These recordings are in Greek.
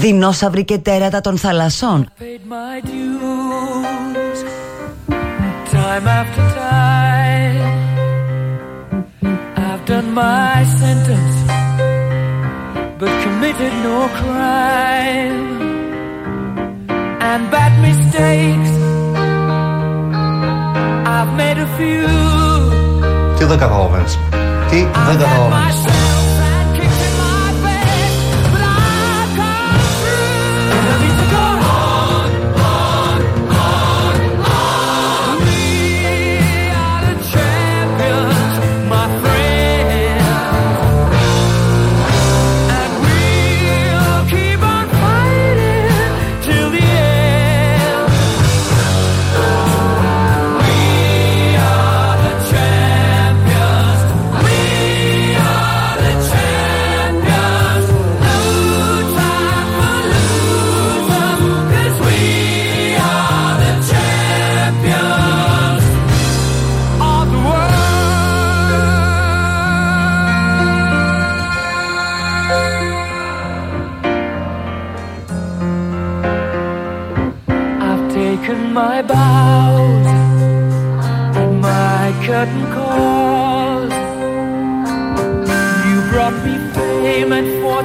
δεινόσαυροι και τέρατα των θαλασσών. Time after time I've done my sentence But committed no crime And bad mistakes I've made a few Τι δεν καταλαβαίνεις Τι δεν καταλαβαίνεις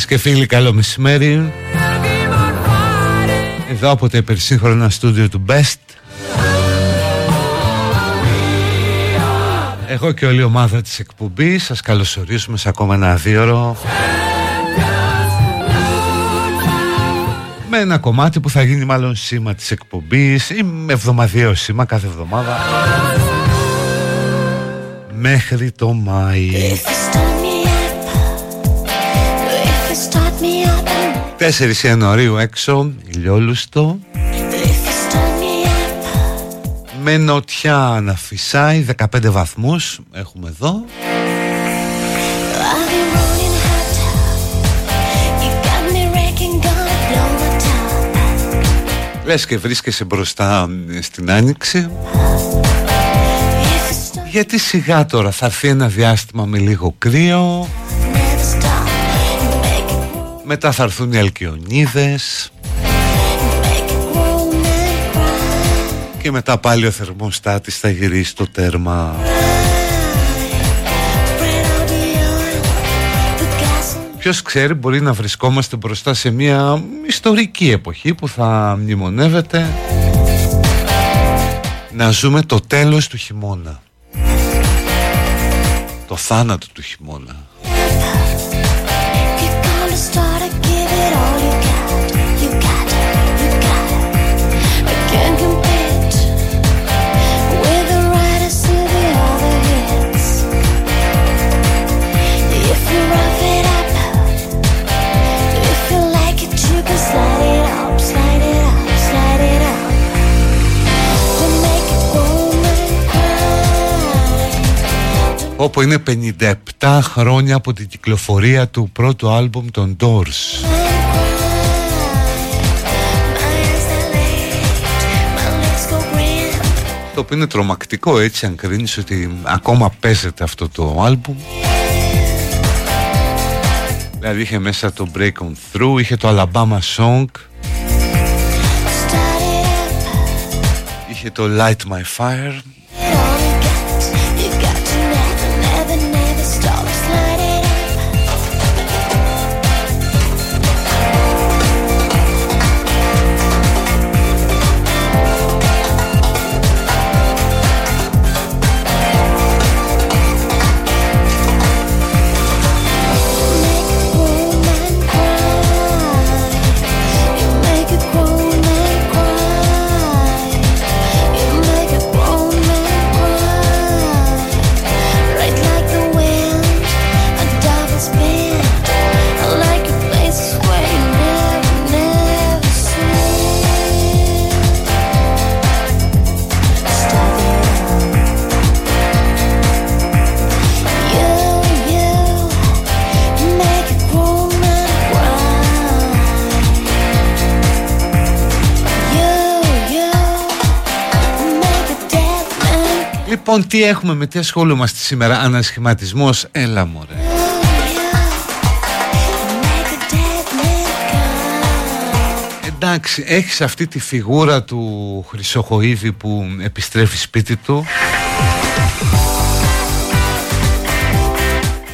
Φίλες και φίλοι καλό μεσημέρι. Εδώ από το υπερσύγχρονα στούντιο του Best. Εγώ και όλη η ομάδα της εκπομπής Σας καλωσορίζουμε σε ακόμα ένα δίωρο Με ένα κομμάτι που θα γίνει μάλλον σήμα της εκπομπής Ή με εβδομαδιαίο σήμα κάθε εβδομάδα. Μέχρι το Μάη 4 Ιανουαρίου έξω, ηλιόλουστο. Με νοτιά να φυσάει 15 βαθμούς έχουμε εδώ. Λες και βρίσκεσαι μπροστά ε, στην Άνοιξη. Γιατί σιγά τώρα θα έρθει ένα διάστημα με λίγο κρύο Μετά θα έρθουν οι αλκιονίδες. Και μετά πάλι ο θερμοστάτης θα γυρίσει στο τέρμα. Ποιος ξέρει μπορεί να βρισκόμαστε μπροστά σε μια ιστορική εποχή που θα μνημονεύεται. Να ζούμε το τέλος του χειμώνα. Το θάνατο του χειμώνα Όπου είναι 57 χρόνια από την κυκλοφορία του πρώτου άλμπουμ των Doors Το οποίο είναι τρομακτικό έτσι αν κρίνεις ότι ακόμα παίζεται αυτό το άλμπουμ. Δηλαδή είχε μέσα το Break On Through, είχε το Alabama Song. Είχε το Light My Fire Λοιπόν, τι έχουμε, με τι ασχολούμαστε σήμερα, ανασχηματισμός, έλα μωρέ. Εντάξει, έχεις αυτή τη φιγούρα του Χρυσοχοίδη που επιστρέφει σπίτι του;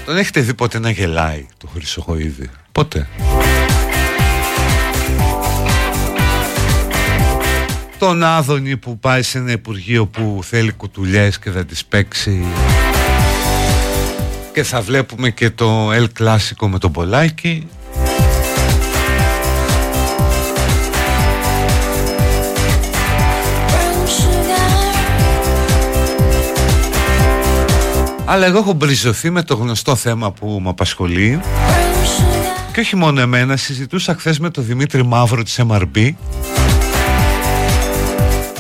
Τον έχετε δει ποτέ να γελάει το Χρυσοχοίδη; Πότε. Τον Άδωνη που πάει σε ένα υπουργείο που θέλει κουτουλιές και θα τις παίξει. Και θα βλέπουμε και το El Clásico με τον Πολάκη. Αλλά εγώ έχω μπριζωθεί με το γνωστό θέμα που με απασχολεί. Και όχι μόνο εμένα, συζητούσα χθες με τον Δημήτρη Μαύρο της MRB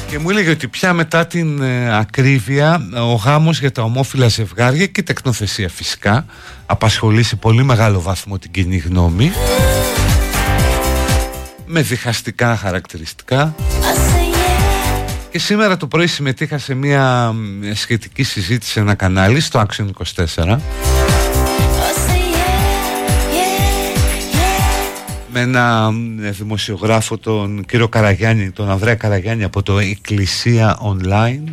και μου έλεγε ότι πια μετά την ε, ακρίβεια ο γάμος για τα ομόφυλα ζευγάρια και η τεκνοθεσία φυσικά απασχολεί σε πολύ μεγάλο βαθμό την κοινή γνώμη. Με διχαστικά χαρακτηριστικά. Και σήμερα το πρωί συμμετείχα σε μια σχετική συζήτηση σε ένα κανάλι στο Action 24 με ένα δημοσιογράφο τον κύριο Καραγιάννη, τον Ανδρέα Καραγιάννη από το Εκκλησία Online.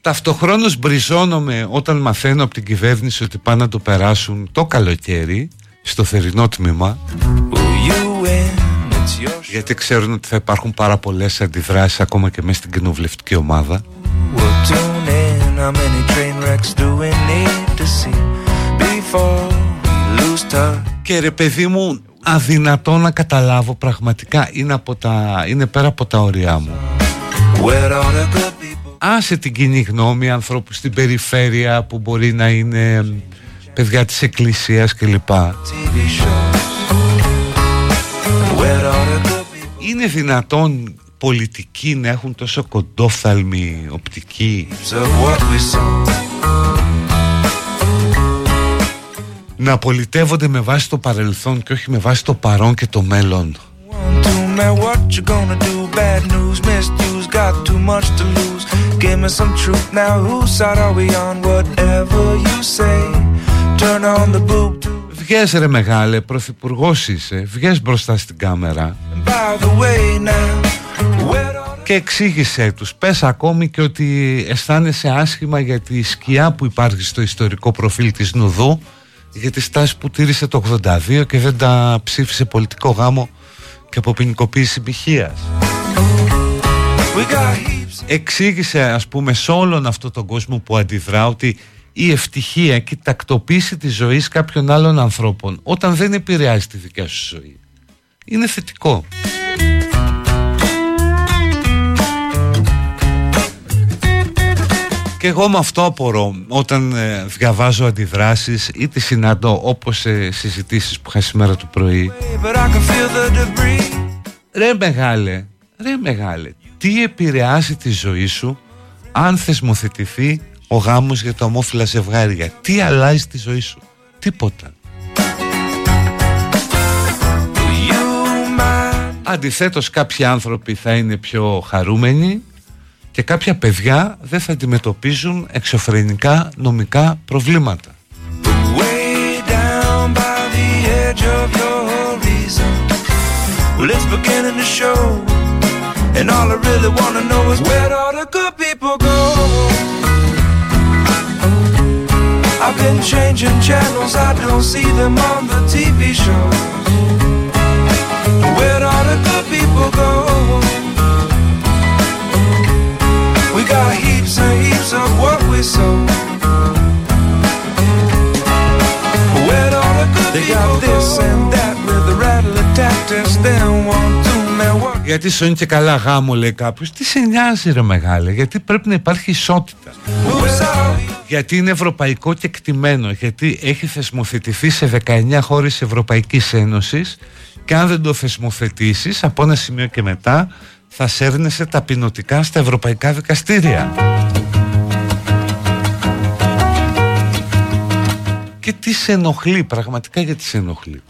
Ταυτοχρόνως μπριζώνομαι όταν μαθαίνω από την κυβέρνηση ότι πάνε να το περάσουν το καλοκαίρι στο θερινό τμήμα. Γιατί ξέρουν ότι θα υπάρχουν πάρα πολλές αντιδράσεις ακόμα και μέσα στην κοινοβουλευτική ομάδα και ρε παιδί μου αδυνατό να καταλάβω πραγματικά. Είναι, από τα, είναι πέρα από τα όρια μου. Άσε την κοινή γνώμη ανθρώπου στην περιφέρεια που μπορεί να είναι παιδιά της εκκλησίας κλπ. Είναι δυνατόν πολιτικοί να έχουν τόσο κοντόφθαλμη οπτική; Να πολιτεύονται με βάση το παρελθόν και όχι με βάση το παρόν και το μέλλον. Βγες ρε μεγάλε, πρωθυπουργός είσαι, βγες μπροστά στην κάμερα. Και εξήγησέ τους. Πες ακόμη και ότι αισθάνεσαι άσχημα για τη σκιά που υπάρχει στο ιστορικό προφίλ της Νουδού για τη στάση που τήρησε το 82 και δεν τα ψήφισε πολιτικό γάμο και από ποινικοποίηση πηχείας Εξήγησε ας πούμε σε όλον αυτό τον κόσμο που αντιδρά ότι η ευτυχία και η τακτοποίηση της ζωής κάποιων άλλων ανθρώπων όταν δεν επηρεάζει τη δικιά σου ζωή είναι θετικό. Και εγώ με αυτό απορώ. Όταν ε, διαβάζω αντιδράσεις ή τη συναντώ όπως σε συζητήσεις που είχα σήμερα το πρωί. Ρε μεγάλε, ρε μεγάλε, τι επηρεάζει τη ζωή σου αν θεσμοθετηθεί ο γάμος για τα ομόφυλα ζευγάρια; Τι αλλάζει τη ζωή σου, τίποτα. Αντιθέτως κάποιοι άνθρωποι θα είναι πιο χαρούμενοι και κάποια παιδιά δεν θα αντιμετωπίζουν εξωφρενικά νομικά προβλήματα. I've been changing channels, I don't see them on the TV shows. Where'd all the good people go? We got heaps and heaps of what we sow. Where'd all the good they got this and that with the rattle tactics, then one, two, man, what? Γιατί σώνει και καλά γάμο λέει κάποιος Τι σε νοιάζει ρε μεγάλε Γιατί πρέπει να υπάρχει ισότητα Γιατί είναι ευρωπαϊκό και εκτιμένο Γιατί έχει θεσμοθετηθεί σε 19 χώρες Ευρωπαϊκής Ένωσης και αν δεν το θεσμοθετήσεις από ένα σημείο και μετά θα σέρνεσαι ταπεινωτικά στα ευρωπαϊκά δικαστήρια. Και τι σε ενοχλεί, πραγματικά γιατί σε ενοχλεί;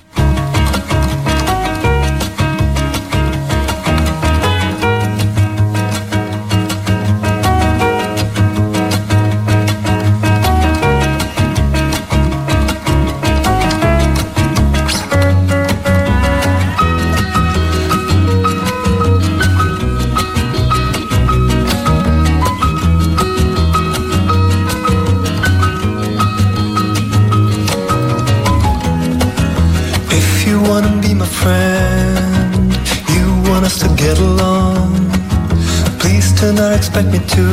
Not expect me to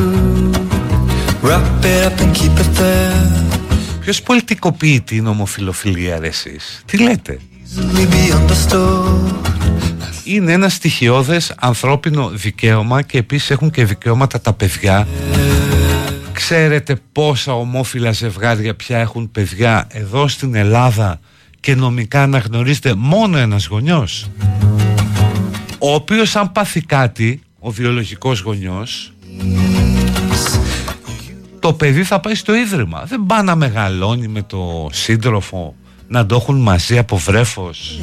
wrap it up and keep it there. Ποιος πολιτικοποιεί την ομοφιλοφιλία ρε εσείς; Τι λέτε; Easily be understood. Είναι ένα στοιχειώδες ανθρώπινο δικαίωμα Και επίσης έχουν και δικαιώματα τα παιδιά Ξέρετε πόσα ομόφυλα ζευγάρια πια έχουν παιδιά Εδώ στην Ελλάδα Και νομικά αναγνωρίζεται μόνο ένας γονιός Ο οποίος αν πάθει κάτι Ο βιολογικός γονιός το παιδί θα πάει στο ίδρυμα. Δεν πάει να μεγαλώνει με το σύντροφο να το έχουν μαζί από βρέφος.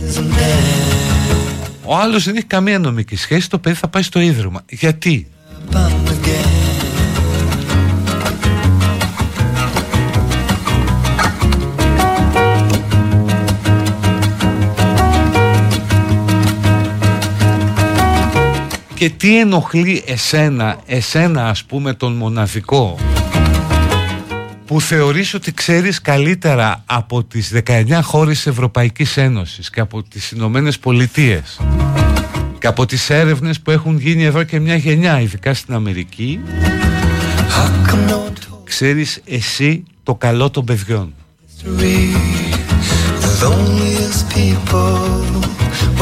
Ο άλλος δεν έχει καμία νομική σχέση, το παιδί θα πάει στο ίδρυμα. Γιατί; Και τι ενοχλεί εσένα, εσένα ας πούμε τον μοναδικό που θεωρείς ότι ξέρεις καλύτερα από τις 19 χώρες της Ευρωπαϊκής Ένωσης και από τις Ηνωμένες Πολιτείες και από τις έρευνες που έχουν γίνει εδώ και μια γενιά, ειδικά στην Αμερική, How come no one told ξέρεις εσύ το καλό των παιδιών. history?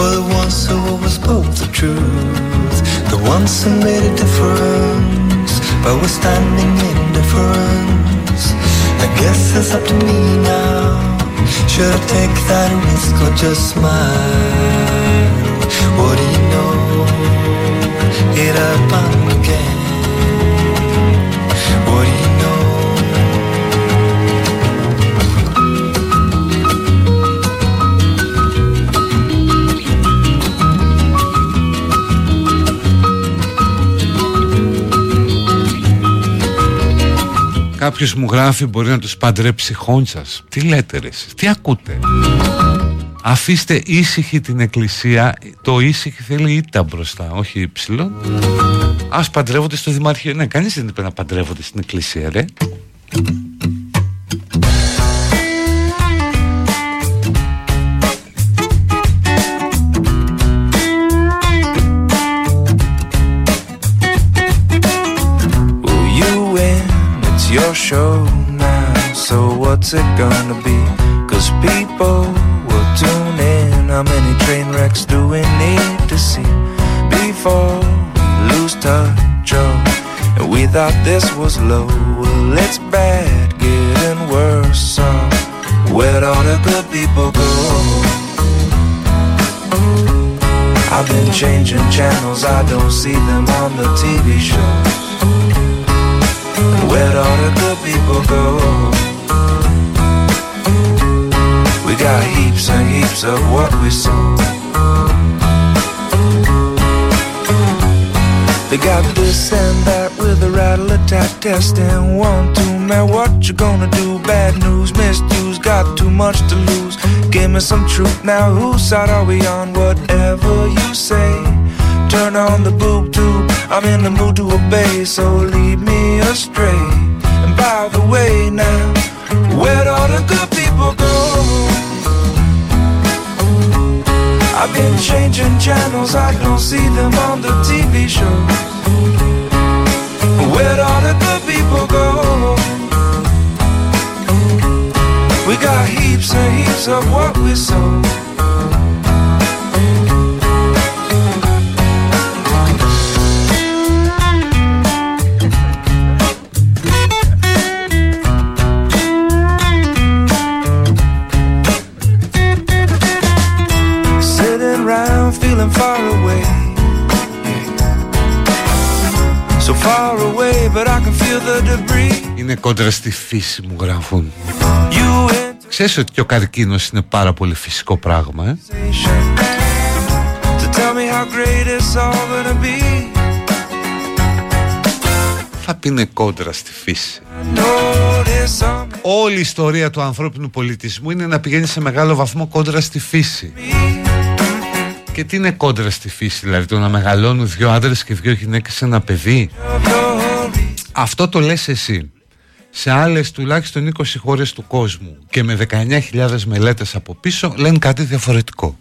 Were the ones who always spoke the truth. The ones who made a difference, but we're standing in difference. I guess it's up to me now. Should I take that risk or just smile? What do you know? It happened again. Κάποιος μου γράφει μπορεί να τους παντρέψει χόντσας. Τι λέτε ρε εσείς, τι ακούτε; Αφήστε ήσυχη την εκκλησία, το ήσυχη θέλει ήττα μπροστά, όχι υψηλό. Ας παντρεύονται στο Δημαρχείο. Ναι, κανείς δεν είπε να παντρεύονται στην εκκλησία ρε. Your show now. So what's it gonna be? Cause people will tune in. How many train wrecks do we need to see before we lose touch? Oh, and we thought this was low. Well, it's bad, getting worse. So where'd all the good people go? I've been changing channels, I don't see them on the TV shows. Where'd all the good people go? We got heaps and heaps of what we sow. They got this and that with a rattle attack test and one, two, man, what you gonna do? Bad news, misused, got too much to lose. Give me some truth now, whose side are we on? Whatever you say, turn on the boob tube. I'm in the mood to obey, so lead me astray. And by the way, now, where'd all the good people go? I've been changing channels, I don't see them on the TV shows. Where'd all the good people go? We got heaps and heaps of what we sow. Είναι κόντρα στη φύση μου γράφουν. You in Ξέρεις ότι και ο καρκίνος είναι πάρα πολύ φυσικό πράγμα, ε; sensation to tell me how great it's all gonna be. Θα πει είναι κόντρα στη φύση. Notice on Όλη η ιστορία του ανθρώπινου πολιτισμού είναι να πηγαίνει σε μεγάλο βαθμό κόντρα στη φύση. Και τι είναι κόντρα στη φύση, δηλαδή το να μεγαλώνουν δύο άντρες και δύο γυναίκες σε ένα παιδί; glory. Αυτό το λες εσύ σε άλλες τουλάχιστον 20 χώρες του κόσμου και με 19.000 μελέτες από πίσω λένε κάτι διαφορετικό.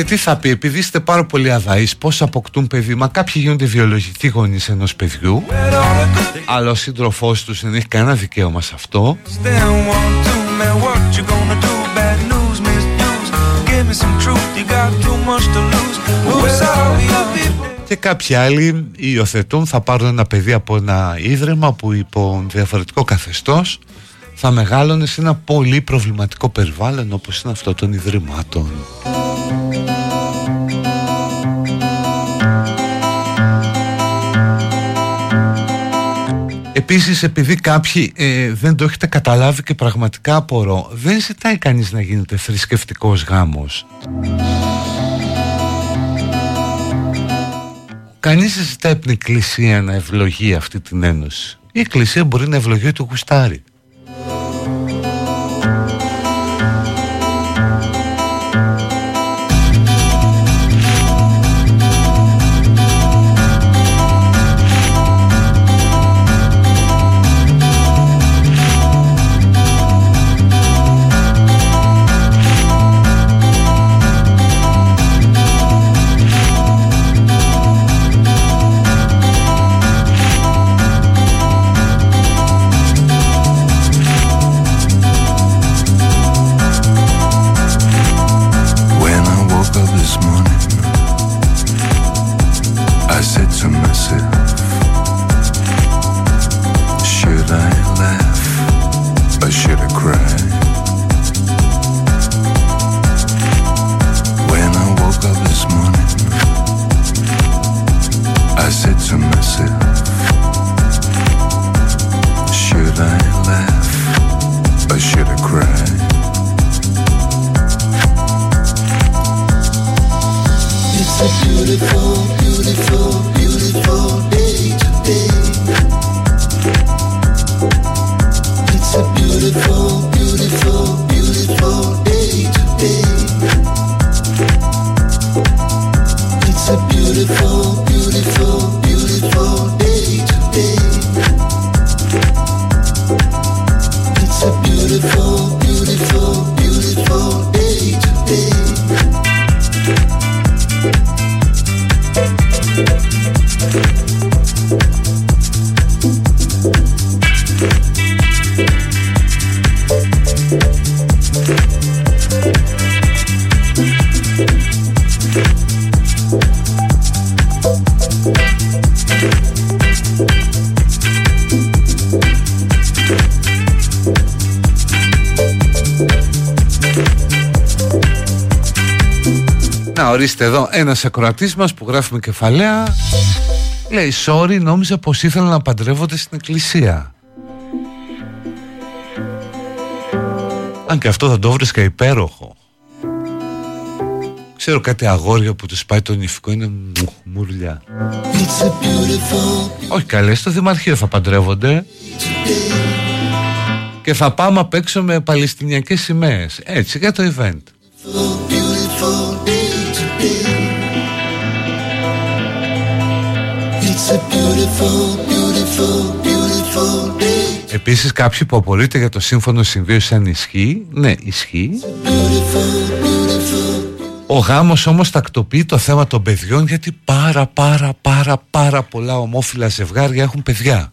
Και τι θα πει, επειδή είστε πάρα πολύ αδαείς, πώς αποκτούν παιδί, μα κάποιοι γίνονται βιολογικοί γονείς ενός παιδιού, αλλά ο σύντροφός τους δεν έχει κανένα δικαίωμα σε αυτό. Και κάποιοι άλλοι υιοθετούν, θα πάρουν ένα παιδί από ένα ίδρυμα που υπό διαφορετικό καθεστώς θα μεγάλωνε σε ένα πολύ προβληματικό περιβάλλον όπως είναι αυτό των ιδρυμάτων. Επίσης επειδή κάποιοι ε, δεν το έχετε καταλάβει και πραγματικά απορώ δεν ζητάει κανείς να γίνεται θρησκευτικός γάμος. Κανείς δεν ζητάει από την Εκκλησία να ευλογεί αυτή την ένωση. Η Εκκλησία μπορεί να ευλογεί το γουστάρι ένας ακροατής μας που γράφουμε κεφαλαία Λέει sorry νόμιζα πως ήθελα να παντρεύονται στην εκκλησία Αν και αυτό θα το βρίσκα υπέροχο. Ξέρω κάτι αγόρια που τους πάει το νηφικό είναι μουρλιά. Όχι καλέ στο Δημαρχείο θα παντρεύονται. Και θα πάμε απ' έξω με παλαιστινιακές σημαίες. Έτσι για το event Επίσης κάποιοι που απορρείται για το σύμφωνο συμβίωση αν ισχύει. Ναι ισχύει. Ο γάμος όμως τακτοποιεί το θέμα των παιδιών Γιατί πάρα πάρα πάρα πάρα πολλά ομόφυλα ζευγάρια έχουν παιδιά.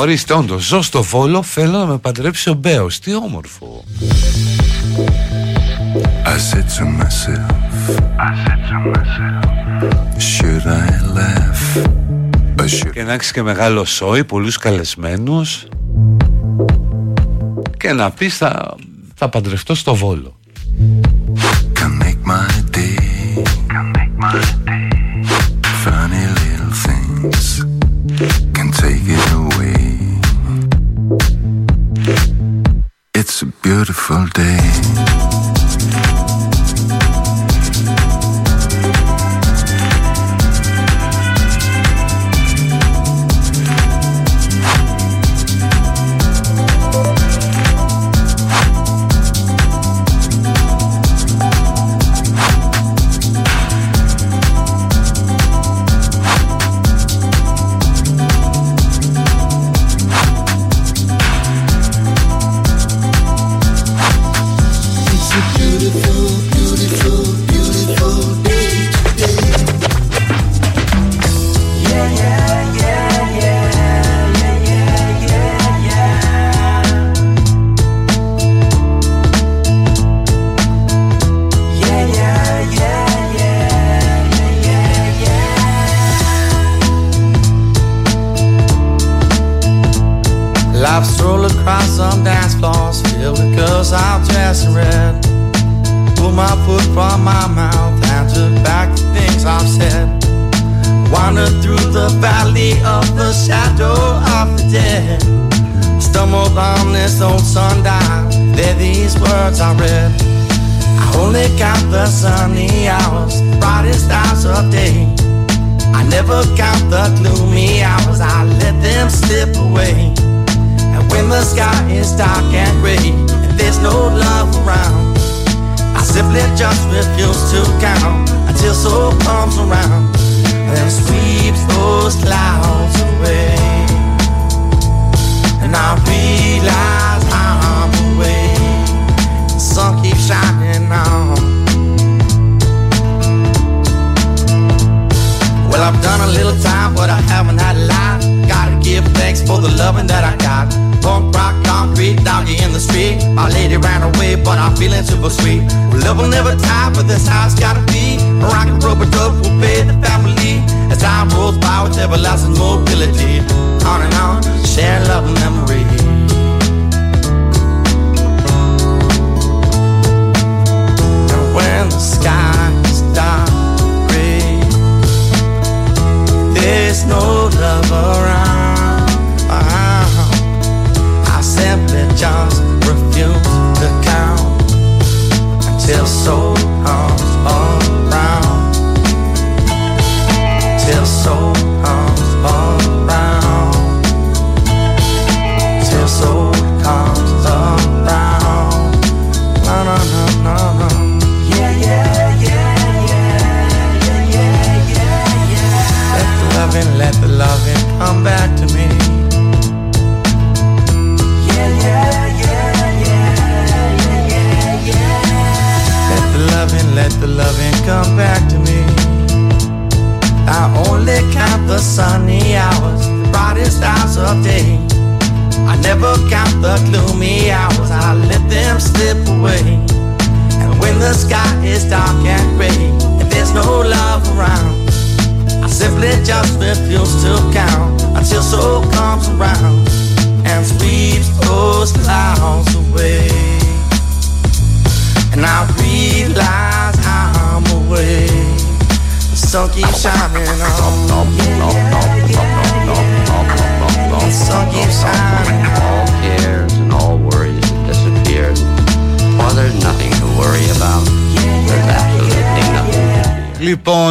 Ορίστε, όντως, ζω στο Βόλο, θέλω να με παντρέψει ο Μπέος. Τι όμορφο. I said to myself, I said to myself, should I laugh? Should... Και να έχεις και μεγάλο σόι, πολλούς καλεσμένους και να πεις θα, θα παντρευτώ στο Βόλο.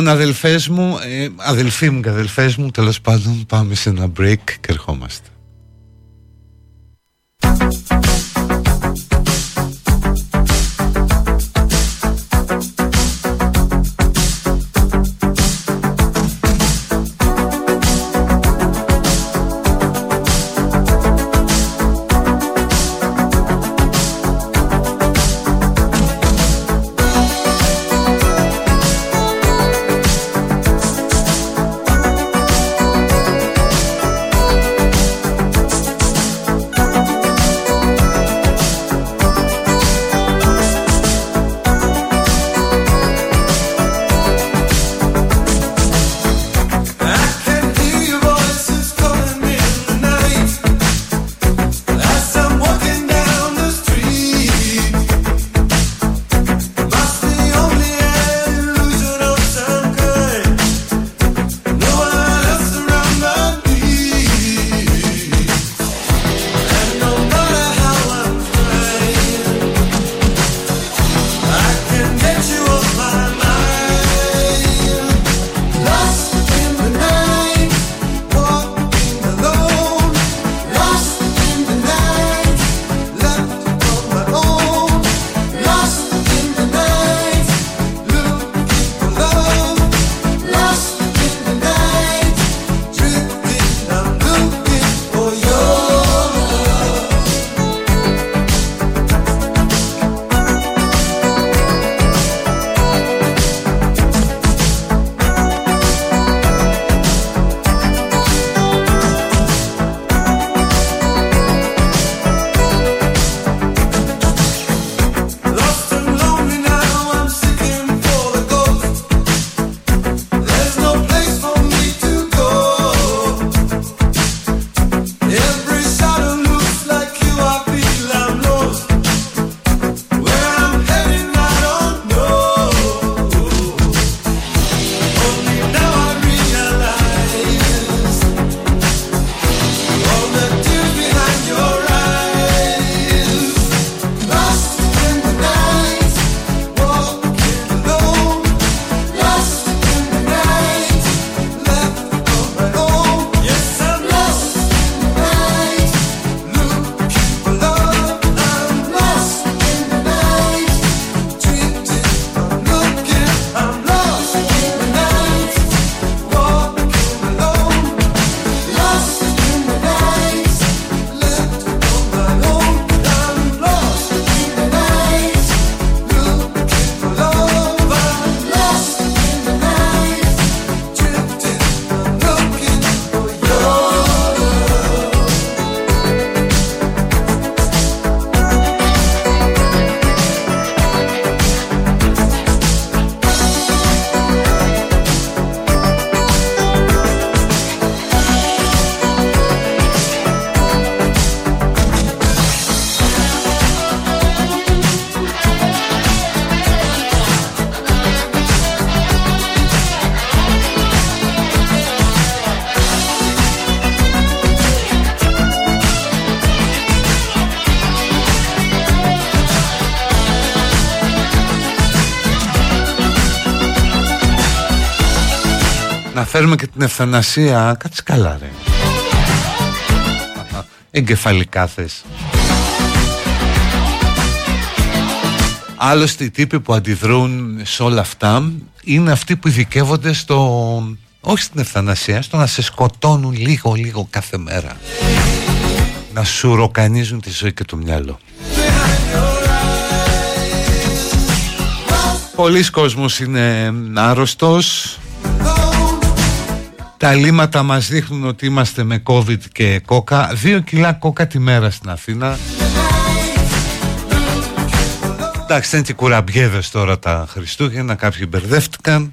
Αδελφές μου, ε, αδελφοί μου και αδελφές μου, τέλος πάντων πάμε σε ένα break και ερχόμαστε. Φέρουμε και την ευθανασία Κάτσε καλά ρε Εγκεφαλικά θες Άλλωστε οι τύποι που αντιδρούν σε όλα αυτά είναι αυτοί που ειδικεύονται στο όχι στην ευθανασία, στο να σε σκοτώνουν λίγο λίγο κάθε μέρα. Να σου ροκανίζουν τη ζωή και το μυαλό. Πολλοί κόσμος είναι άρρωστος Τα λίματα μας δείχνουν ότι είμαστε με COVID και κόκα Δύο κιλά κόκα τη μέρα στην Αθήνα Εντάξει, είναι και κουραμπιέδες τώρα τα Χριστούγεννα, κάποιοι μπερδεύτηκαν.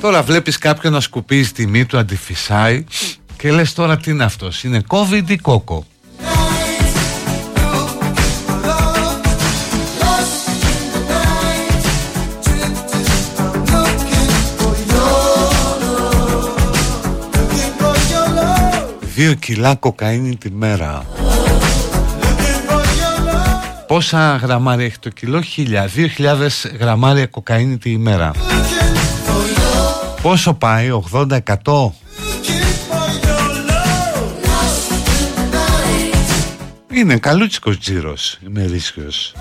Τώρα βλέπεις κάποιον να σκουπίζει τιμή του, αντιφυσάει και λες τώρα τι είναι αυτός, είναι COVID ή κόκο; Δύο κιλά κοκαίνη τη μέρα. Πόσα γραμμάρια έχει το κιλό; Χίλια. Δύο χιλιάδες γραμμάρια κοκαίνη τη ημέρα Πόσο πάει; 80-100 Είναι καλούτσικος τζίρος Ημερήσιος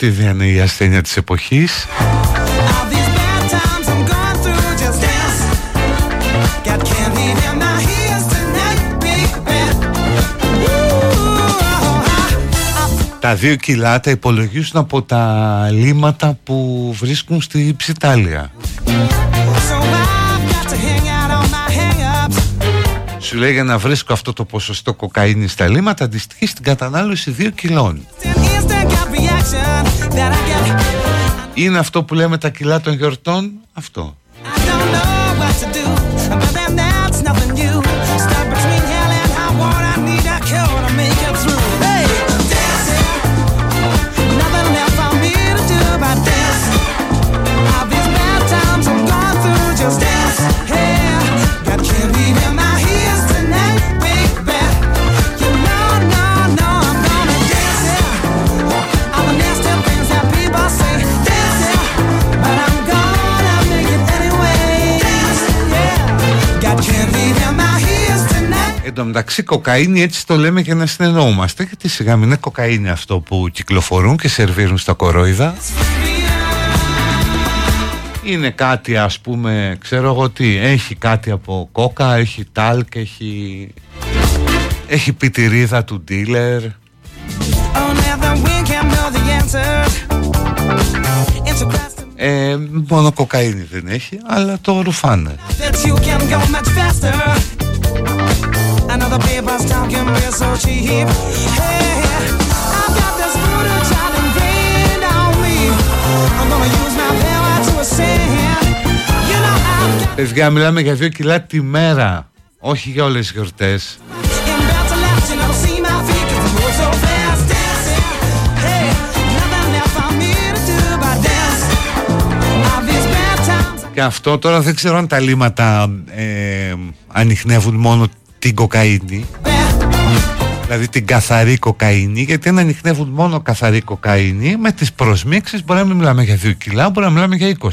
αυτή δεν είναι η ασθένεια της εποχής. Τα δύο κιλά τα υπολογίζουν από τα λίματα που βρίσκουν στη Ψιτάλια. Σου λέει για να βρίσκω αυτό το ποσοστό κοκαίνης στα λίματα αντιστοιχεί στην κατανάλωση 2 κιλών. Είναι αυτό που λέμε τα κιλά των γιορτών; Αυτό τω μεταξύ κοκαίνη έτσι το λέμε για να συνεννοούμαστε γιατί σιγά μην είναι κοκαίνη αυτό που κυκλοφορούν και σερβίρουν στα κορόιδα. Είναι κάτι ας πούμε ξέρω εγώ τι έχει κάτι από κόκα έχει τάλκ έχει έχει πιτηρίδα του dealer. Ε, μόνο κοκαίνη δεν έχει αλλά το ρουφάνε I know the paper's talking real so cheap. Hey, I've got this voodoo child ingrained on me. I'm gonna use my power to ascend. You know I've got... Παιδιά, μιλάμε για δύο κιλά τη μέρα, όχι για όλες τις γιορτές. Και αυτό τώρα δεν ξέρω αν τα λίματα ε, ανοιχνεύουν μόνο την κοκαίνη. Δηλαδή την καθαρή κοκαίνη Γιατί αν ανοιχνεύουν μόνο καθαρή κοκαίνη Με τις προσμίξεις μπορεί να μην μιλάμε για 2 κιλά Μπορεί να μιλάμε για 20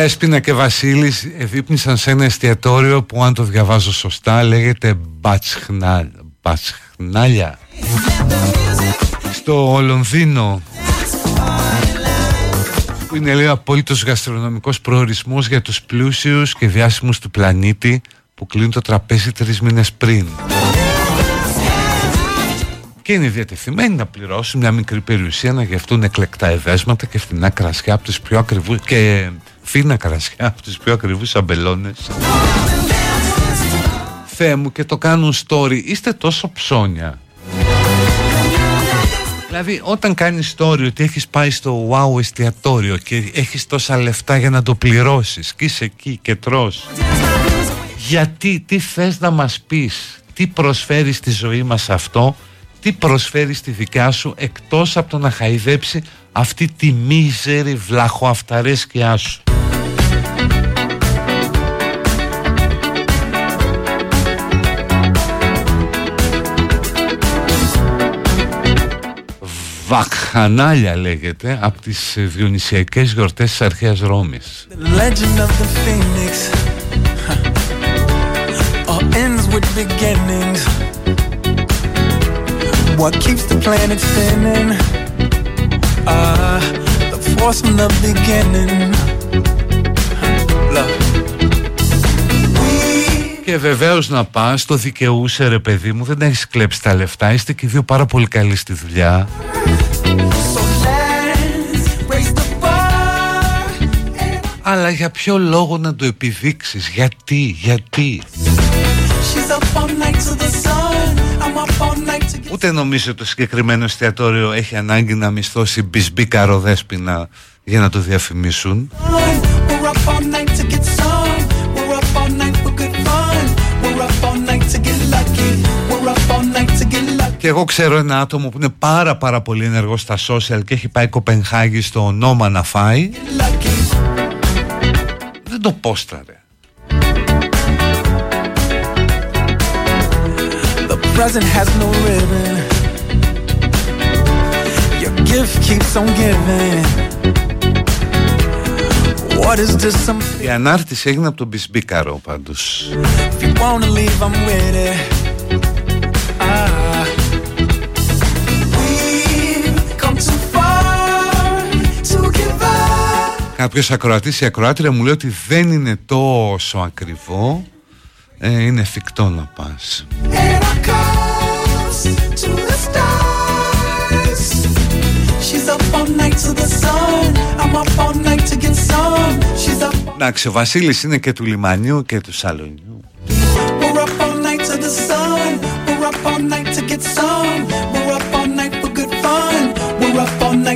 Δέσποινα και Βασίλης εδείπνησαν σε ένα εστιατόριο που αν το διαβάζω σωστά λέγεται Μπατσχνάλια. Στο Λονδίνο που είναι λέει απόλυτος γαστρονομικός προορισμός για τους πλούσιους και διάσημους του πλανήτη που κλείνουν το τραπέζι τρεις μήνες πριν. Και είναι διατεθειμένοι να πληρώσουν μια μικρή περιουσία να γευτούν εκλεκτά εδέσματα και φθηνά κρασιά από τους πιο ακριβούς και φίνα κρασιά από τους πιο ακριβούς αμπελώνες Θεέ μου και το κάνουν story είστε τόσο ψώνια Δηλαδή όταν κάνεις story ότι έχεις πάει στο wow εστιατόριο και έχεις τόσα λεφτά για να το πληρώσεις και είσαι εκεί και τρως γιατί, τι θες να μας πεις, τι προσφέρει στη ζωή μας αυτό; Τι προσφέρει στη δικιά σου εκτός από το να χαϊδέψει αυτή τη μίζερη βλαχοαυταρέσκειά σου; Βακχανάλια λέγεται από τις διονυσιακές γιορτές της αρχαίας Ρώμης. What keeps the planet spinning? Ah, the force from the beginning. Και βεβαίως να πας, το δικαιούσε ρε παιδί μου, δεν έχεις κλέψει τα λεφτά, είστε και δύο πάρα πολύ καλοί στη δουλειά. Αλλά για ποιο λόγο να το επιδείξεις, γιατί, γιατί; Ούτε νομίζω το συγκεκριμένο εστιατόριο έχει ανάγκη να μισθώσει μπισμπίκαρο δέσποινα για να το διαφημίσουν; Και εγώ ξέρω ένα άτομο που είναι πάρα πάρα πολύ ενεργό στα social και έχει πάει Κοπενχάγη στο ονόμα να φάει. Δεν το πόσταρε. present has no ribbon. Your gift keeps on giving. What is this some... Η ανάρτηση έγινε από τον Μπισμπίκαρο πάντως. If you wanna leave, I'm with it. Κάποιος ακροατής ή ακροάτρια μου λέει ότι δεν είναι τόσο ακριβό. Ε, είναι εφικτό να πας. Εντάξει, ο Βασίλης είναι και του λιμανιού και του σαλονιού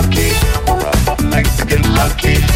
lucky, Mexican lucky.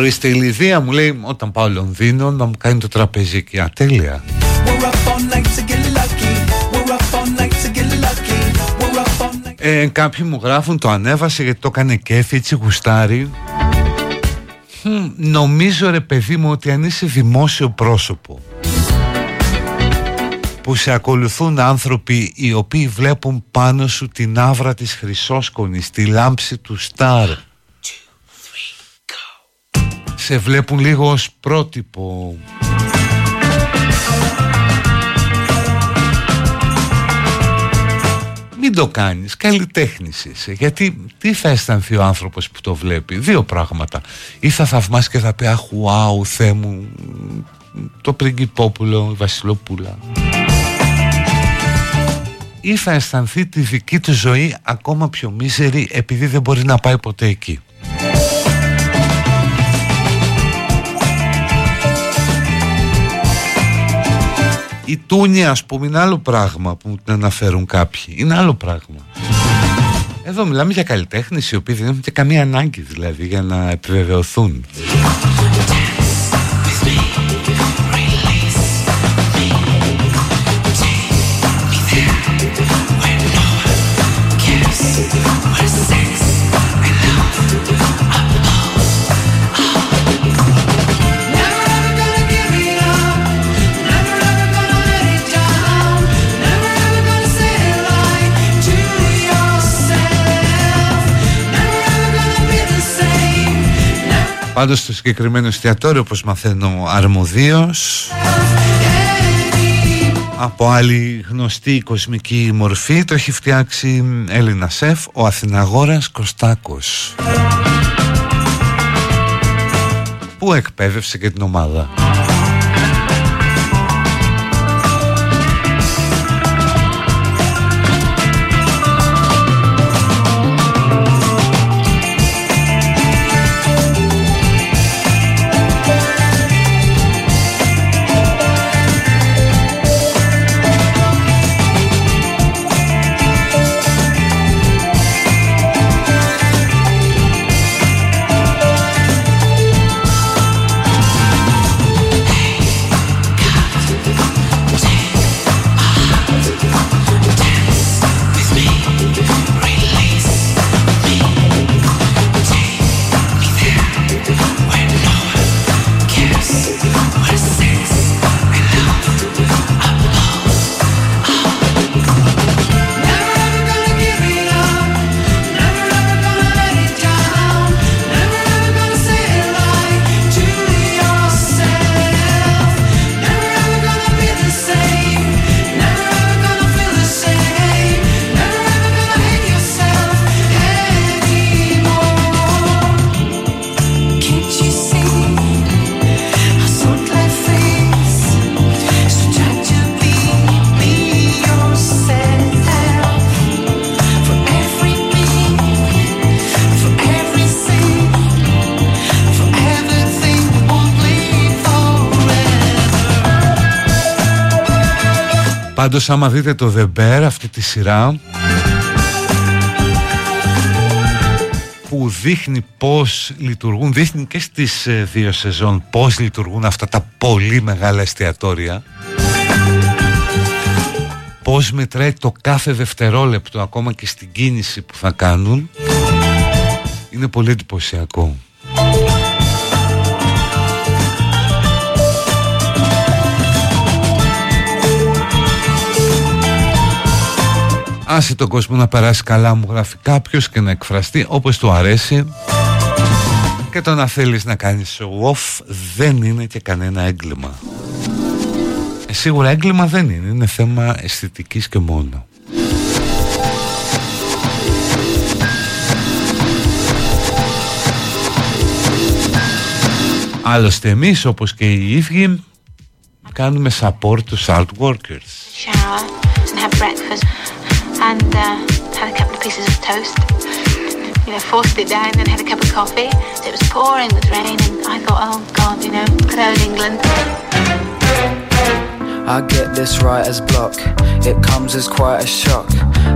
Get lucky. Α, ορίστε η Λιδία μου λέει όταν πάω Λονδίνο να μου κάνει το τραπέζι εκεί. Α, τέλεια. We're up all night to get lucky. We're up all night to get lucky. We're up all night. Ε, κάποιοι μου γράφουν το ανέβασε γιατί το έκανε κέφι έτσι γουστάρει Χμ, Νομίζω ρε παιδί μου ότι αν είσαι δημόσιο πρόσωπο που σε ακολουθούν άνθρωποι οι οποίοι βλέπουν πάνω σου την άβρα της χρυσόσκονης, τη λάμψη του στάρ σε βλέπουν λίγο ως πρότυπο. Μην το κάνεις, καλλιτέχνης είσαι Γιατί τι θα αισθανθεί ο άνθρωπος που το βλέπει; Δύο πράγματα. Ή θα θαυμάσει και θα πει Αχ, wow, Θεέ μου Το πριγκυπόπουλο, η βασιλοπούλα Ή θα αισθανθεί τη δική του ζωή Ακόμα πιο μίζερη Επειδή δεν μπορεί να πάει ποτέ εκεί η τούνια ας πούμε είναι άλλο πράγμα που την αναφέρουν κάποιοι. Είναι άλλο πράγμα. Εδώ μιλάμε για καλλιτέχνες οι οποίοι δεν έχουν και καμία ανάγκη δηλαδή για να επιβεβαιωθούν Πάντως στο συγκεκριμένο εστιατόριο όπως μαθαίνω αρμοδίως από άλλη γνωστή κοσμική μορφή το έχει φτιάξει Έλληνα σεφ ο Αθηναγόρας Κωστάκος που εκπαίδευσε και την ομάδα; Πάντως άμα δείτε το The Bear αυτή τη σειρά που δείχνει πώς λειτουργούν, δείχνει και στις ε, δύο σεζόν πώς λειτουργούν αυτά τα πολύ μεγάλα εστιατόρια πώς μετράει το κάθε δευτερόλεπτο ακόμα και στην κίνηση που θα κάνουν είναι πολύ εντυπωσιακό. Άσε τον κόσμο να περάσει καλά μου γράφει κάποιος και να εκφραστεί όπως του αρέσει. Και το να θέλεις να κάνεις show off δεν είναι και κανένα έγκλημα. Ε, Σίγουρα έγκλημα δεν είναι, είναι θέμα αισθητικής και μόνο. Άλλωστε εμείς όπως και οι ίδιοι κάνουμε support τους art workers. Shower and have breakfast and uh, had a couple of pieces of toast. You know, forced it down and had a cup of coffee. So it was pouring with rain, and I thought, oh God, you know, good old England. I get this writer's block, it comes as quite a shock.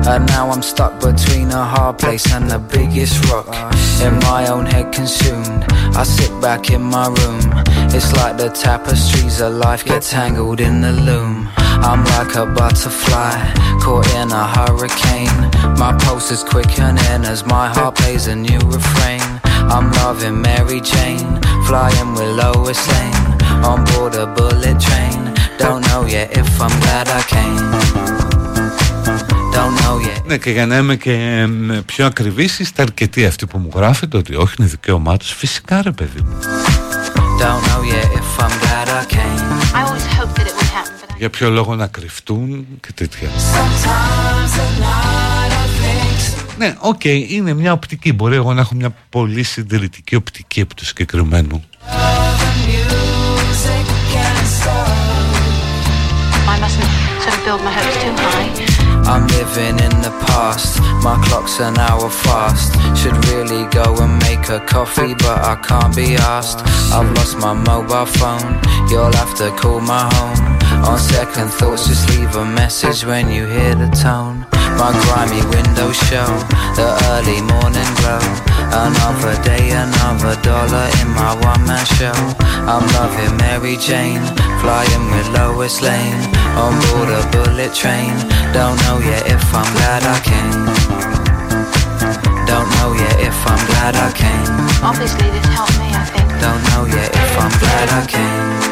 And now I'm stuck between a hard place and the biggest rock. In my own head consumed, I sit back in my room. It's like the tapestries of life get tangled in the loom. I'm like a butterfly, caught in a hurricane. My pulse is quickening as my heart plays a new refrain. I'm loving Mary Jane, flying with Lois Lane. On board a bullet train, don't know yet if I'm glad I came. Don't know yet. Ναι, και για να είμαι και πιο ακριβής, είστε αρκετοί αυτοί που μου γράφετε ότι όχι είναι δικαίωμά τους. Φυσικά ρε παιδί μου. Don't know yet if I'm glad I came. I always Για ποιο λόγο να κρυφτούν και τέτοια. Ναι, OK, okay, είναι μια οπτική. Μπορεί εγώ να έχω μια πολύ συντηρητική οπτική από το συγκεκριμένο. I mustn't sort of build my hopes too high. I'm living in the past. My clock's an hour fast. Should really go and make a coffee, but I can't be asked. I've lost my mobile phone. You'll have to call my home. On second thoughts, just leave a message when you hear the tone. My grimy windows show the early morning glow. Another day, another dollar in my one man show. I'm loving Mary Jane, flying with Lois Lane. On board a bullet train. Don't know yet if I'm glad I came. Don't know yet if I'm glad I came. Obviously, this helped me, I think. Don't know yet if I'm glad I came.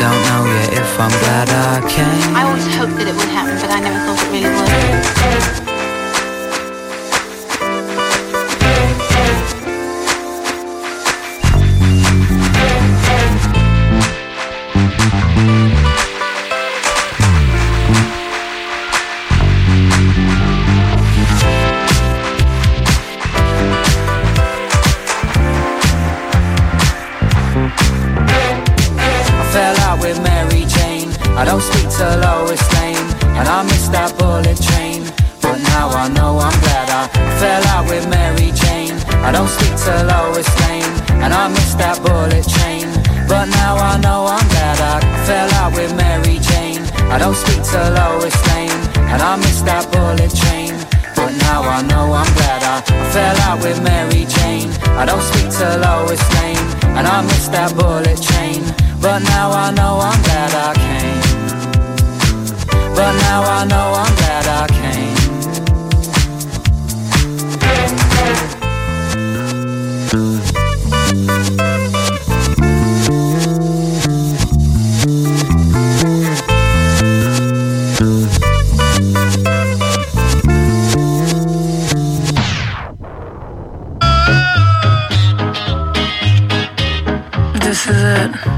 Don't know yet if I'm glad I came. I always hoped that it would happen, but I never thought it really would. I don't speak to Lois Lane, and I missed that bullet train. But now I know I'm glad I fell out with Mary Jane. I don't speak to Lois Lane, and I missed that bullet train. But now I know I'm glad I fell out with Mary Jane. I don't speak to Lois Lane, and I missed that bullet train. But now I know I'm glad I fell out with Mary Jane. I don't speak to Lois Lane, and I missed that bullet train. But now I know I'm glad I. But now I know I'm glad I came. This is it.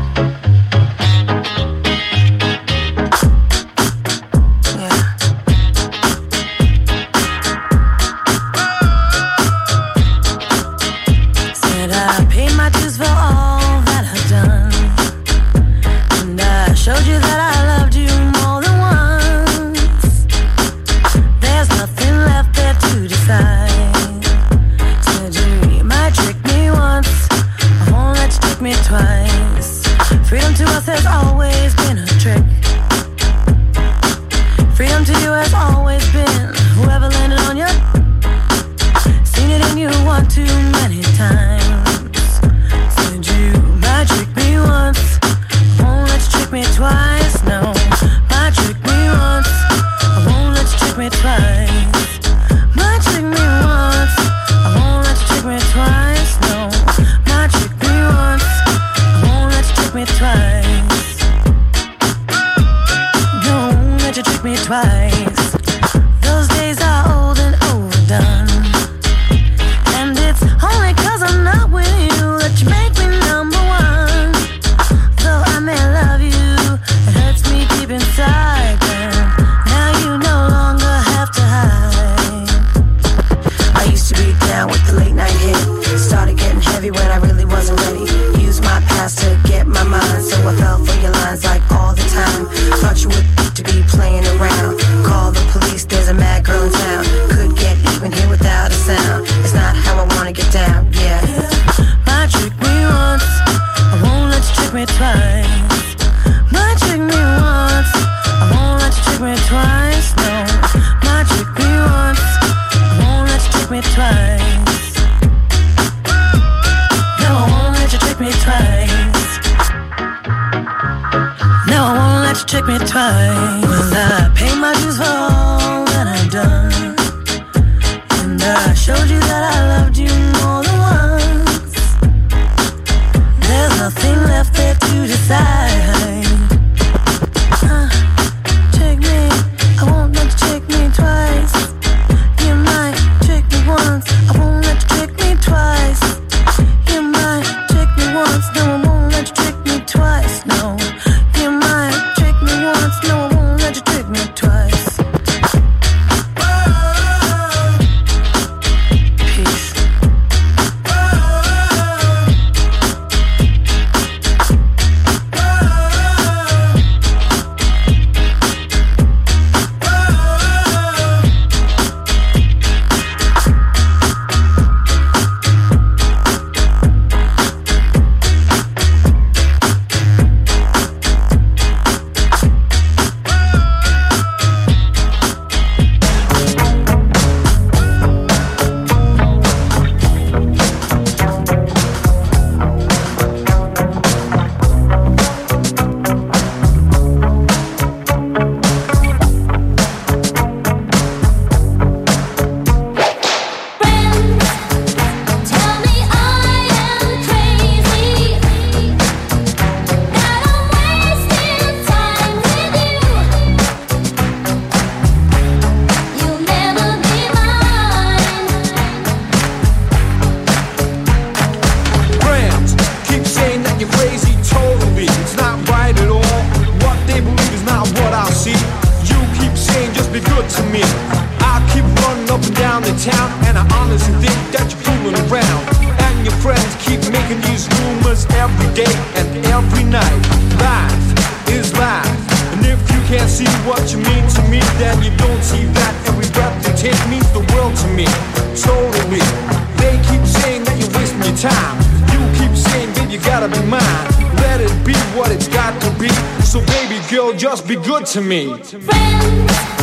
Gotta be mine. Let it be what it's got to be. So, baby girl, just be good to me. Tell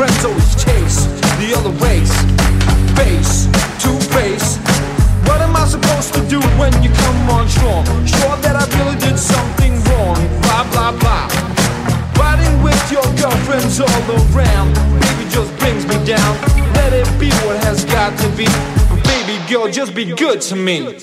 always chase the other race. Face to face. What am I supposed to do when you come on strong? Sure that I really did something wrong. Blah, blah, blah. Riding with your girlfriends all around. Baby just brings me down. Let it be what has got to be. But baby girl, just be good to me.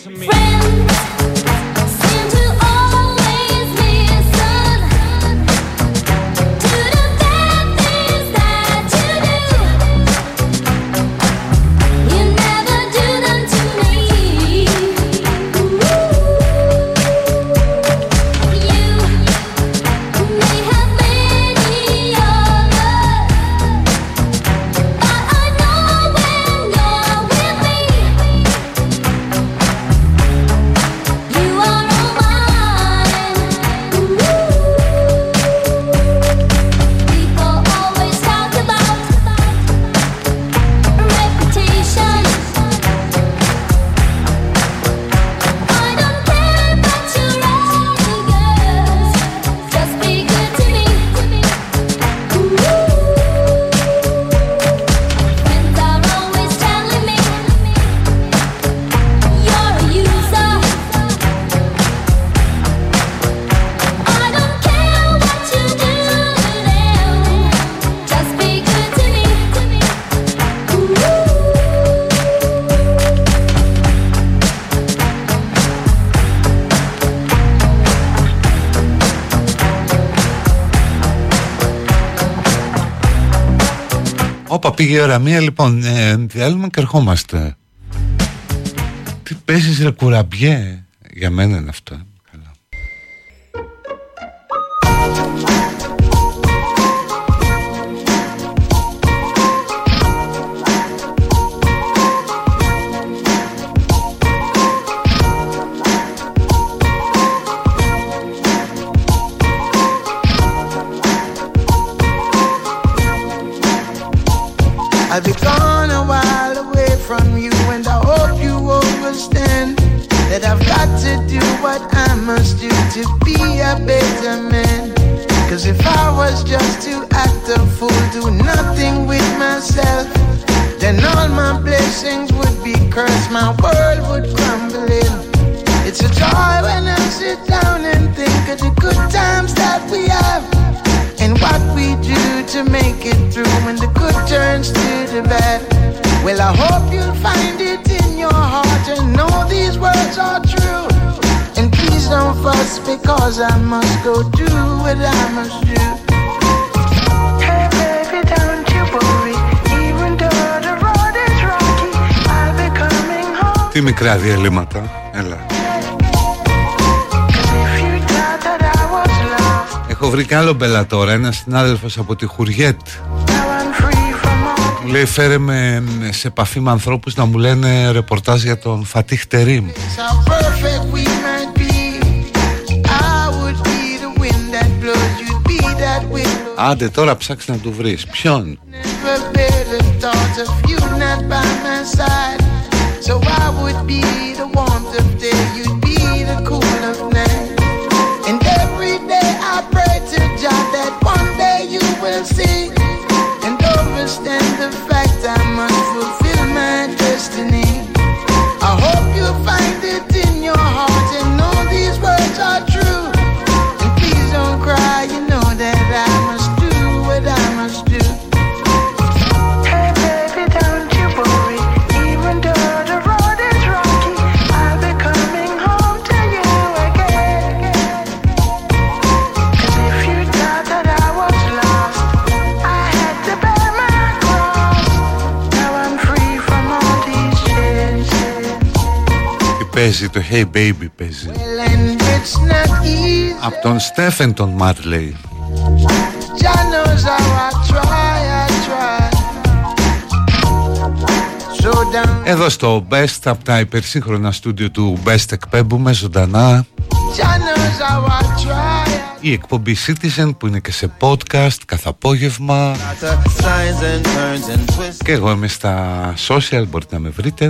Όπα πήγε η ώρα. Μία λοιπόν ε, Διάλειμμα και ερχόμαστε Τι παίζεις ρε κουραμπιέ. Για μένα είναι αυτό cursed, my world would crumble in. It's a joy when I sit down and think of the good times that we have. And what we do to make it through when the good turns to the bad. Well, I hope you'll find it in your heart and know these words are true. And please don't fuss because I must go do what I must do. Τι μικρά διαλύματα. Έλα. If you thought that I was lost, Έχω βρει κι άλλο μπελα τώρα. Ένας συνάδελφος από τη Χουριέτ. Now I'm free from all Μου λέει φέρε με σε επαφή με ανθρώπους να μου λένε ρεπορτάζ για τον Φατίχ Τερίμ. How perfect we might be. I would be the wind that blows, you'd be that wind. Άντε τώρα ψάξεις να του βρεις. Ποιον; So I would be the warmth of day, you'd be the cool of night. And every day I pray to God that one day you will see. Τον Μάρλεϊ. Jah knows how I try, I try. So down, Εδώ στο Best από τα υπερσύγχρονα στούντιο του Best εκπέμπουμε ζωντανά η εκπομπή Citizen που είναι και σε podcast κάθε απόγευμα. Και εγώ είμαι στα social, μπορείτε να με βρείτε.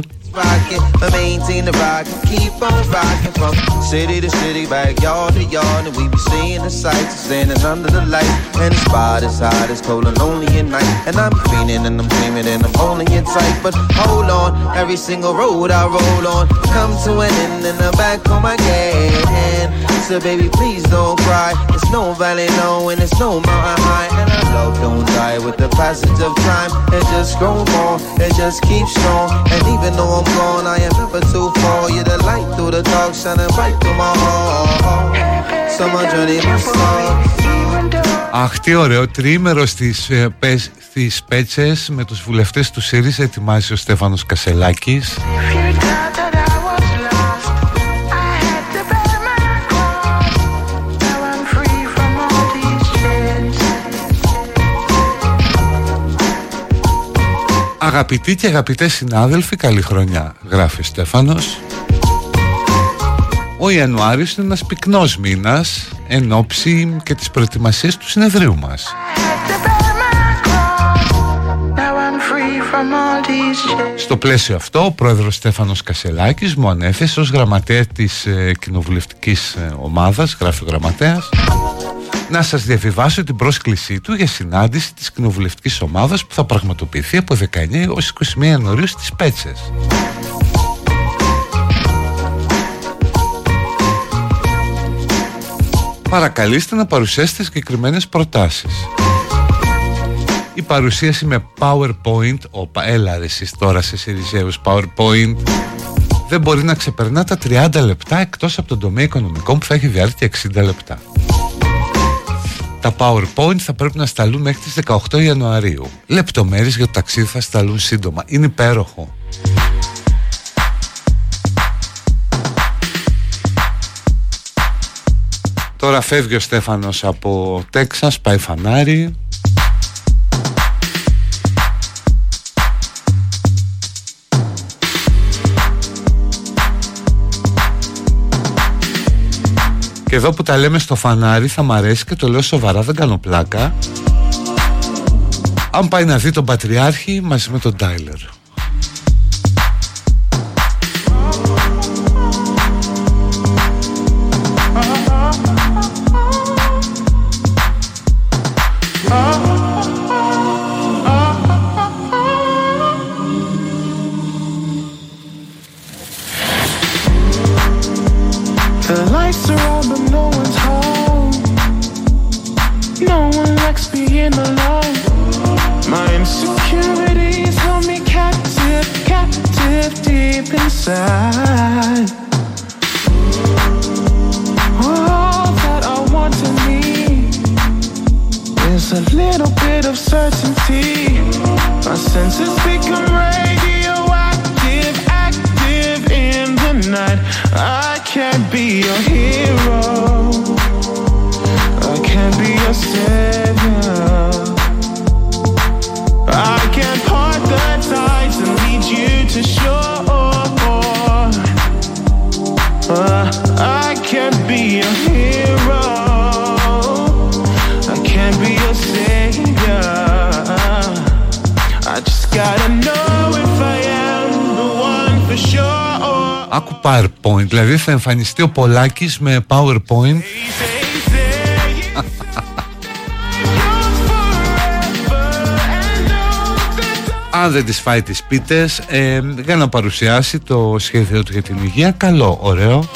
Στο μπέμπτο, μην κρυώσετε. It's no valley low and it's no mountain high. And our love don't die with the passage of time. It just grows more, it just keeps strong. And even though I'm gone, I am never too far. You're the light through the dark, shining bright through my heart. So my journey must start. Αχ τι ωραίο, τριήμερο στις, ε, πες- στις Πέτσες με τους βουλευτές του ΣΥΡΙΖΑ ετοιμάζει ο Στέφανος Κασελάκης Αγαπητοί και αγαπητές συνάδελφοι, καλή χρονιά, γράφει ο Στέφανος. Ο Ιανουάριος είναι ένας πυκνός μήνας εν ώψη και τις προετοιμασίες του συνεδρίου μας. Στο πλαίσιο αυτό, ο πρόεδρος Στέφανος Κασελάκης μου ανέθεσε ως γραμματέα της ε, κοινοβουλευτικής ε, ομάδας, γράφει ο γραμματέας, να σας διαβιβάσω την πρόσκλησή του για συνάντηση της κοινοβουλευτικής ομάδας που θα πραγματοποιηθεί από 19 έως 21 Ιανουαρίου στις Πέτσες. Παρακαλείστε να παρουσιάσετε συγκεκριμένες προτάσεις. Η παρουσίαση με PowerPoint, όπα έλα ρε εσείς τώρα σε Σιριζέους PowerPoint, δεν μπορεί να ξεπερνά τα 30 λεπτά εκτός από τον τομέα οικονομικών που θα έχει διάρκεια 60 λεπτά. Τα PowerPoint θα πρέπει να σταλούν μέχρι τις 18 Ιανουαρίου. Λεπτομέρειες για το ταξίδι θα σταλούν σύντομα. Είναι υπέροχο. Τώρα φεύγει ο Στέφανος από Τέξας, πάει φανάρι. Και εδώ που τα λέμε στο φανάρι θα μ' αρέσει και το λέω σοβαρά, δεν κάνω πλάκα. Αν πάει να δει τον Πατριάρχη μαζί με τον Τάιλερ. All that I want to need is a little bit of certainty. My senses become radioactive, active in the night. I can't be your hero. I can't be your savior. Be your hero. I can't be your savior. I just gotta know if I am the one for sure. Άκου PowerPoint, δηλαδή θα εμφανιστεί ο Πολάκης με PowerPoint Αν δεν τις φάει τις πίτες ε, για να παρουσιάσει το σχέδιο του για την υγεία Καλό, ωραίο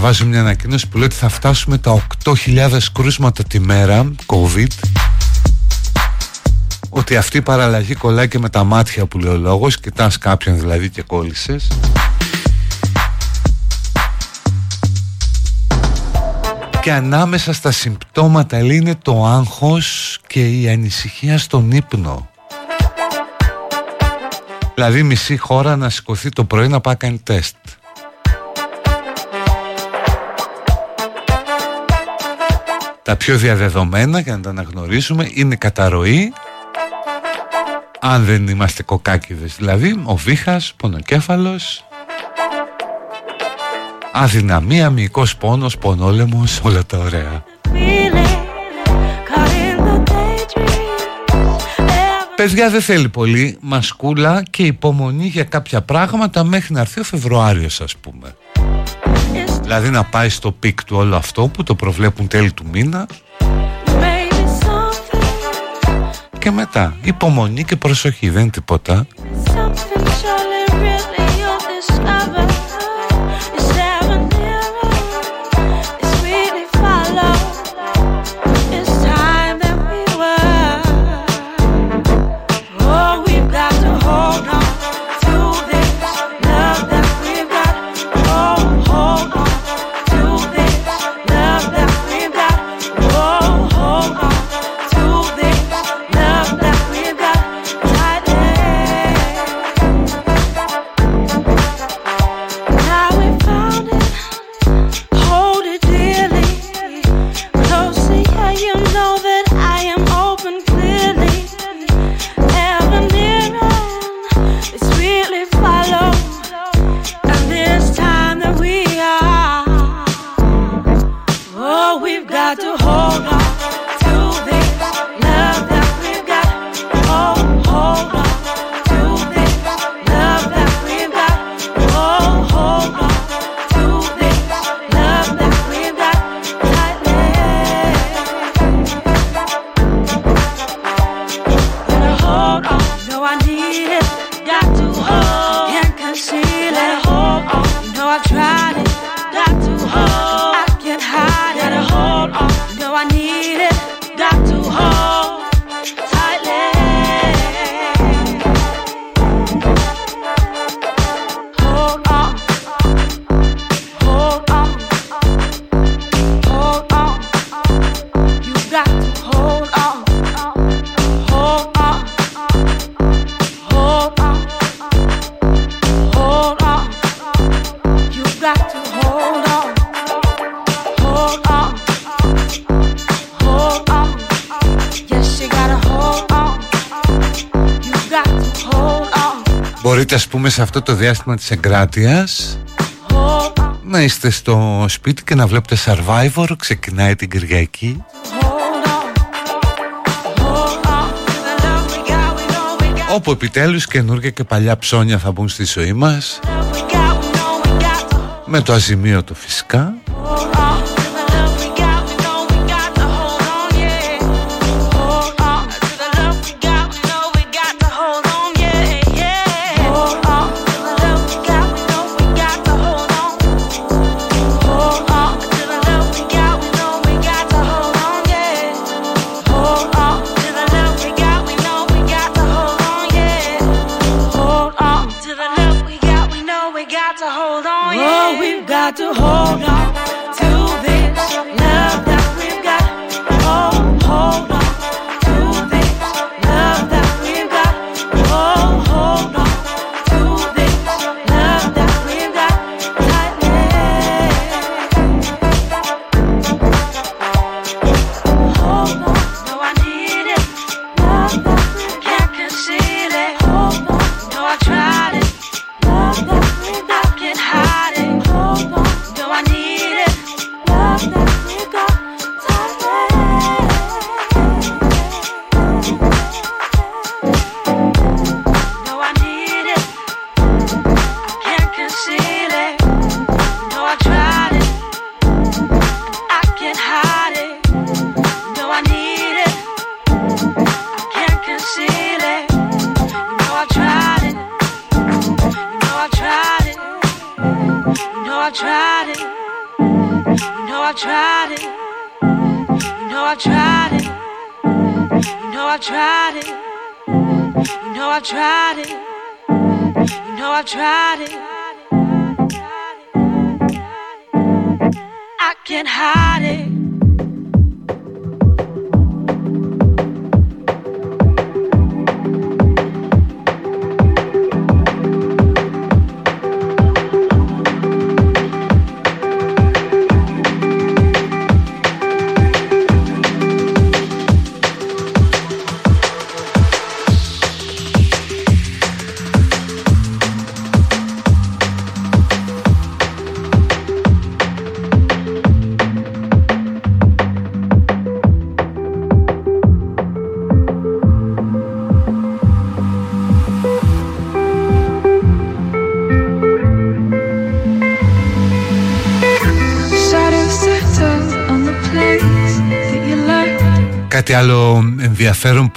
διαβάζω μια ανακοίνωση που λέει ότι θα φτάσουμε τα 8.000 κρούσματα τη μέρα COVID. Ότι αυτή η παραλλαγή κολλάει και με τα μάτια που λέει ο λόγος κοιτάς κάποιον δηλαδή και κόλλησες. Και ανάμεσα στα συμπτώματα λέει είναι το άγχος και η ανησυχία στον ύπνο. Δηλαδή μισή χώρα να σηκωθεί το πρωί να πάει κάνει τεστ Τα πιο διαδεδομένα για να τα αναγνωρίσουμε είναι καταρροή. Αν δεν είμαστε κοκάκιδες δηλαδή ο βήχας, πονοκέφαλος. Αδυναμία, μυϊκός πόνος, πονόλεμος όλα τα ωραία. Παιδιά δεν θέλει πολύ μασκούλα και υπομονή για κάποια πράγματα μέχρι να έρθει ο Φεβρουάριος ας πούμε Δηλαδή να πάει στο peak του όλο αυτό που το προβλέπουν τέλη του μήνα. Και μετά υπομονή και προσοχή δεν είναι τίποτα σε αυτό το διάστημα της εγκράτειας. Να είστε στο σπίτι και να βλέπετε Survivor. Ξεκινάει την Κυριακή. Όπου επιτέλους καινούργια και παλιά ψώνια θα μπουν στη ζωή μας. Με το αζημίωτο φυσικά.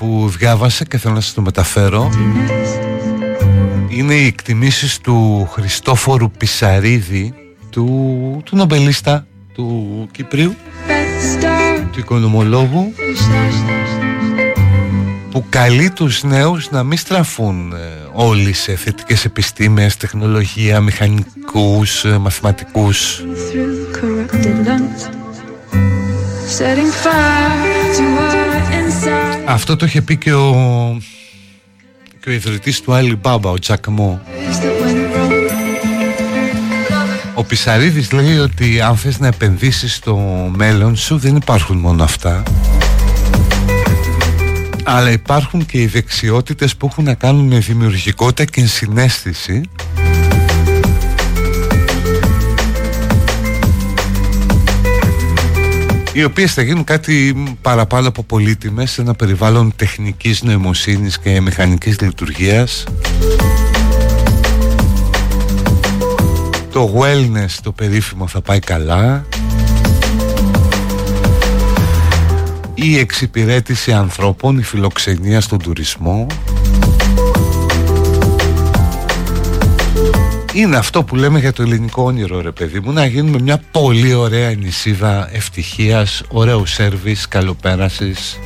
Που διάβασα και θέλω να σας το μεταφέρω είναι οι εκτιμήσεις του Χριστόφορου Πισαρίδη του, του νομπελίστα του Κυπρίου του οικονομολόγου που καλεί τους νέους να μην στραφούν ε, όλοι σε θετικές επιστήμες, τεχνολογία, μηχανικούς, ε, μαθηματικούς Αυτό το είχε πει και ο, και ο ιδρυτής του Alibaba, ο Τζακ Μό. That went wrong. Ο Πισαρίδης λέει ότι αν θες να επενδύσεις στο μέλλον σου δεν υπάρχουν μόνο αυτά αλλά υπάρχουν και οι δεξιότητες που έχουν να κάνουν με δημιουργικότητα και συνέστηση οι οποίες θα γίνουν κάτι παραπάνω από πολύτιμες σε ένα περιβάλλον τεχνικής νοημοσύνης και μηχανικής λειτουργίας. Το wellness το περίφημο θα πάει καλά. Η εξυπηρέτηση ανθρώπων, η φιλοξενία στον τουρισμό είναι αυτό που λέμε για το ελληνικό όνειρο ρε παιδί μου να γίνουμε μια πολύ ωραία νησίδα ευτυχίας, ωραίου σέρβις, καλοπέρασης.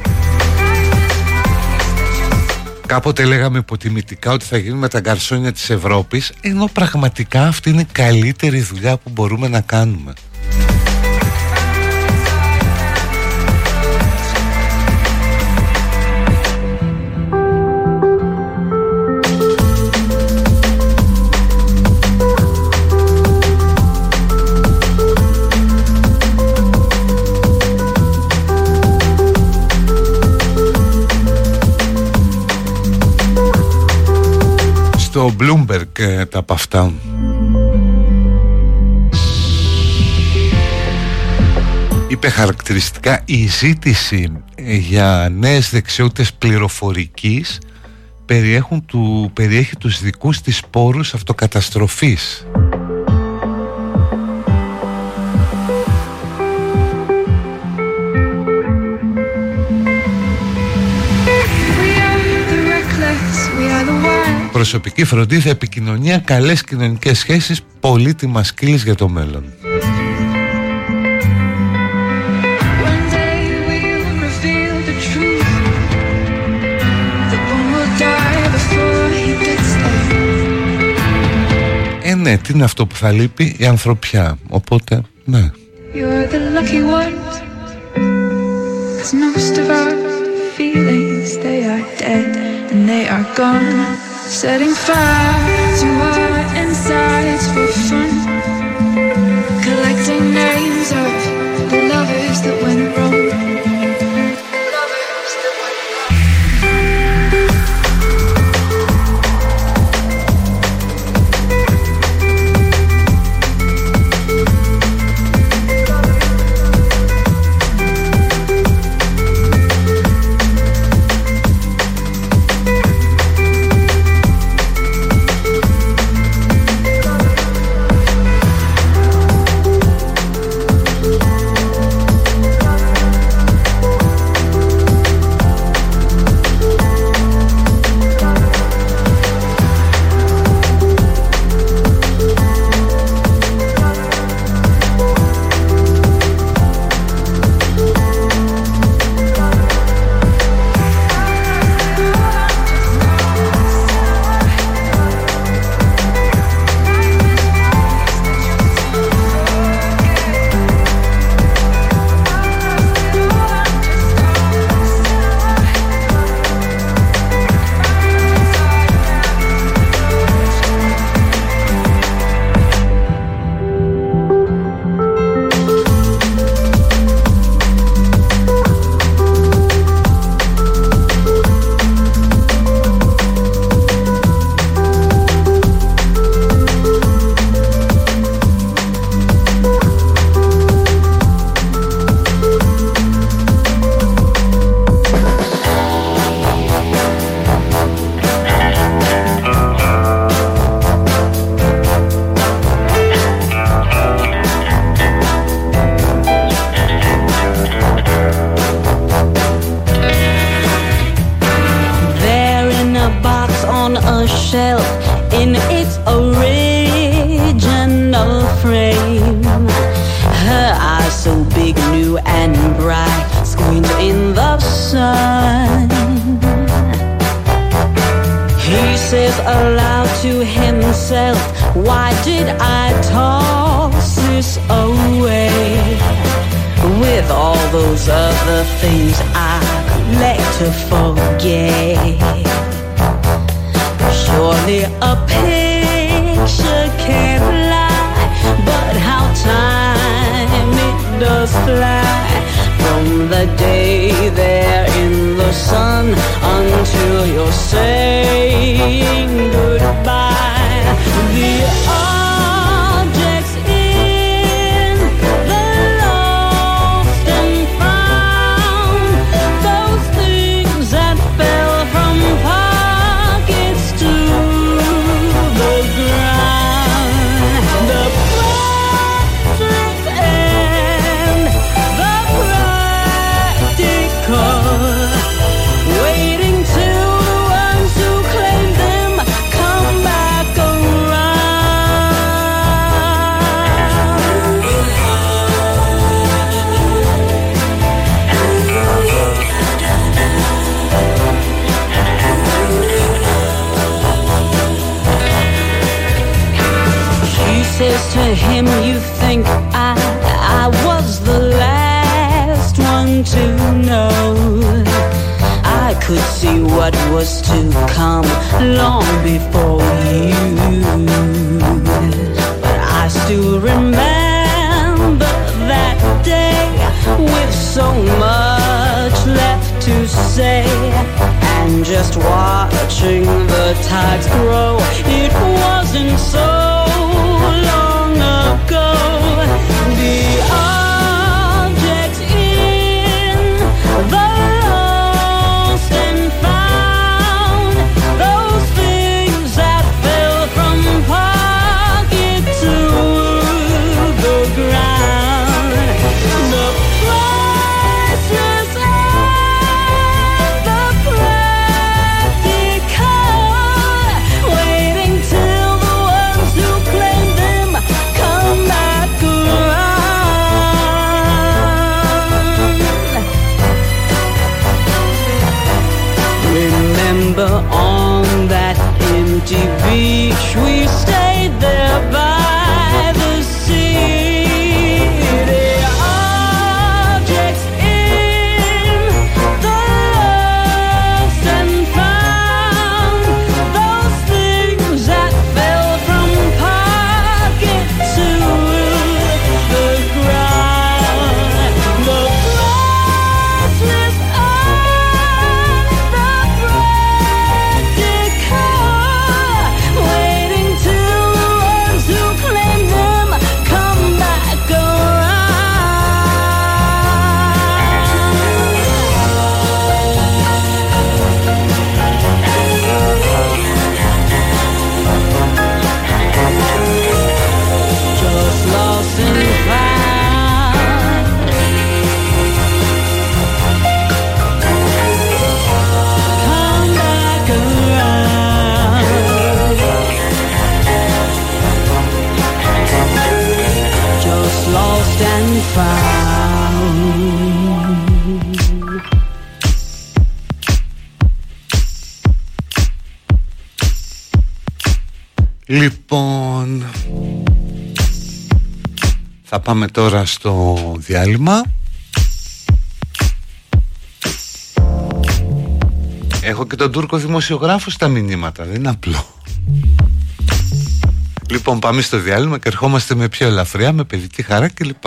Κάποτε λέγαμε υποτιμητικά ότι θα γίνουμε τα γκαρσόνια της Ευρώπης ενώ πραγματικά αυτή είναι η καλύτερη δουλειά που μπορούμε να κάνουμε το Bloomberg ε, τα από αυτά. Είπε χαρακτηριστικά η ζήτηση ε, για νέες δεξιότητες πληροφορικής περιέχουν του, περιέχει τους δικούς της πόρους αυτοκαταστροφής. προσωπική φροντίδα, επικοινωνία, καλές κοινωνικές σχέσεις, πολύτιμα σκύλες για το μέλλον. Ε, ναι, αυτό που θα λείπει, η ανθρωπιά. Οπότε, ναι. You're. Setting fire to our Those other things I like to forget. Surely a picture can't lie, but how time it does fly from the day they're in the sun until you're saying goodbye. The to him you think I, I was the last one to know. I could see what was to come long before you. But I still remember that day with so much left to say. And just watching the tides grow, it wasn't so the πάμε τώρα στο διάλειμμα. Έχω και τον Τούρκο δημοσιογράφο στα μηνύματα, δεν απλό. Λοιπόν πάμε στο διάλειμμα και ερχόμαστε με πιο ελαφριά, με παιδική χαρά κλπ.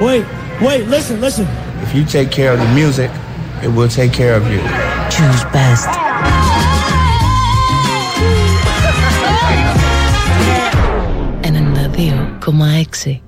Wait, wait, listen, listen. If you take care of the music, it will take care of you. Choose best. 92,6 When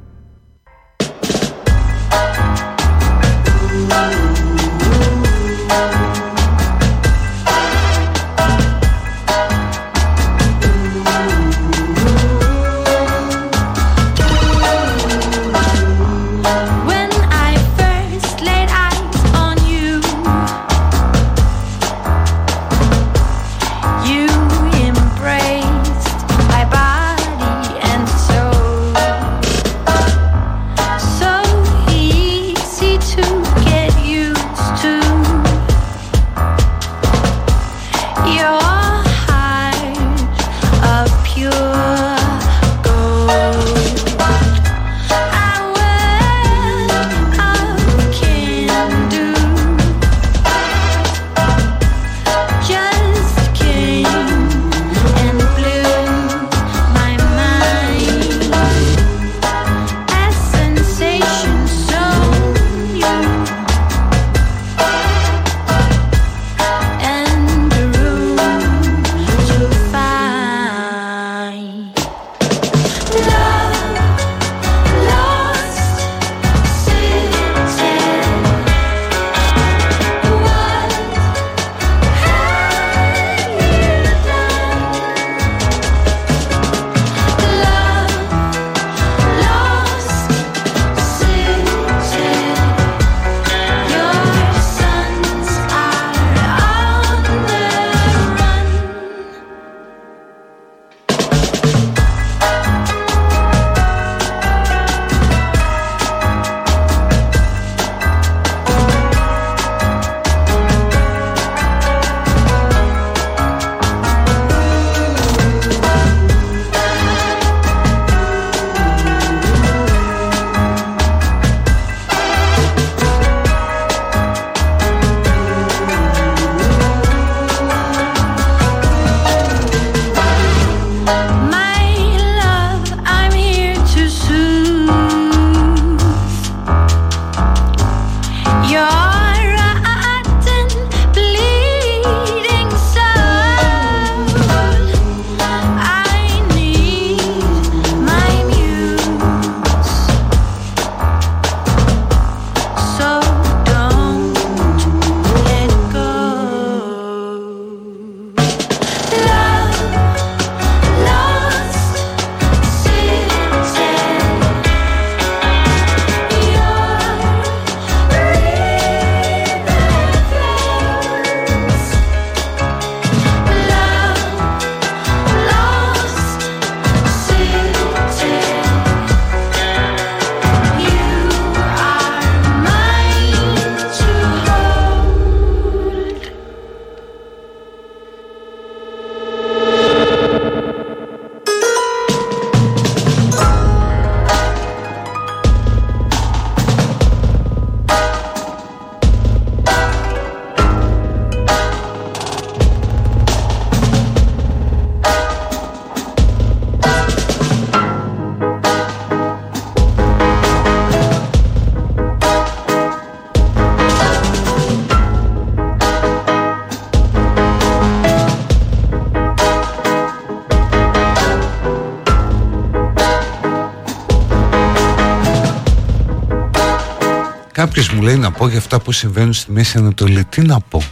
μου λέει να πω για αυτά που συμβαίνουν στη Μέση Ανατολή. Τι να πω;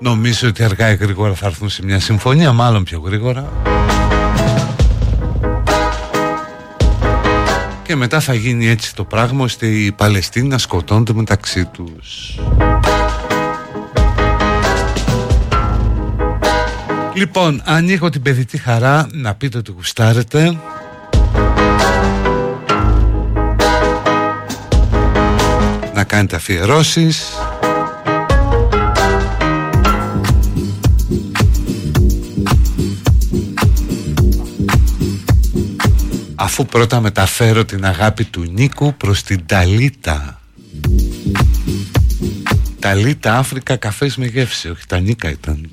Νομίζω ότι αργά ή γρήγορα θα έρθουν σε μια συμφωνία, μάλλον πιο γρήγορα. Και μετά θα γίνει έτσι το πράγμα ώστε οι Παλαιστίνοι να σκοτώνται μεταξύ τους. Λοιπόν, ανοίγω την παιδική χαρά να πείτε ότι γουστάρετε. Κάνετε αφιερώσεις. Αφού πρώτα μεταφέρω την αγάπη του Νίκου προς την Ταλίτα. Ταλίτα Αφρικα καφές με γεύση, όχι τα Νίκα ήταν.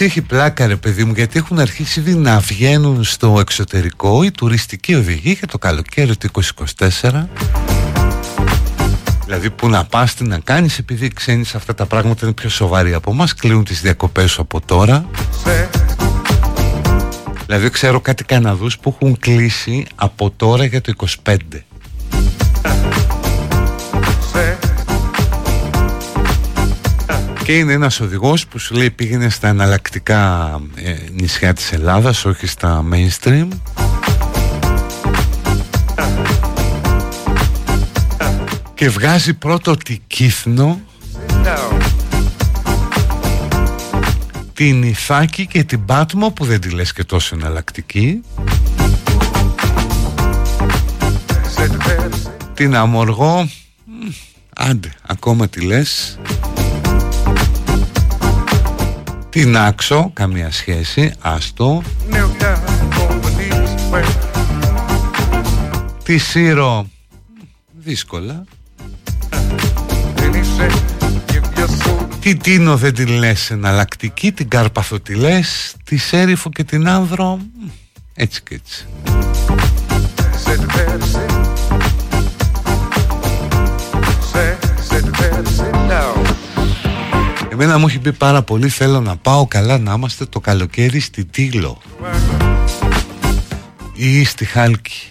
Στο μεταξύ έχει πλάκα ρε παιδί μου γιατί έχουν αρχίσει ήδη να βγαίνουν στο εξωτερικό οι τουριστικοί οδηγοί για το καλοκαίρι του 2024 Δηλαδή που να πας τι να κάνεις επειδή οι ξένοι σε αυτά τα πράγματα είναι πιο σοβαροί από μας κλείνουν τις διακοπές σου από τώρα. Δηλαδή ξέρω κάτι Καναδούς που έχουν κλείσει από τώρα για το 25 Και είναι ένας οδηγός που σου λέει πήγαινε στα εναλλακτικά ε, νησιά της Ελλάδας, όχι στα mainstream. Και βγάζει πρώτο τη Κύθνο, την Ιθάκη και την Πάτμο που δεν τη λες και τόσο εναλλακτική. Την Αμοργό, μ, άντε, ακόμα τη λες. Την Άξο, καμία σχέση, άστο. Τη Σύρο, δύσκολα. Την Τίνο δεν την λες εναλλακτική, την Κάρπαθο τη λες, τη Σέριφο και την Άνδρο, μ, έτσι και έτσι. Εμένα μου έχει πει πάρα πολύ θέλω να πάω καλά να είμαστε το καλοκαίρι στη Τήλο ή στη Χάλκη.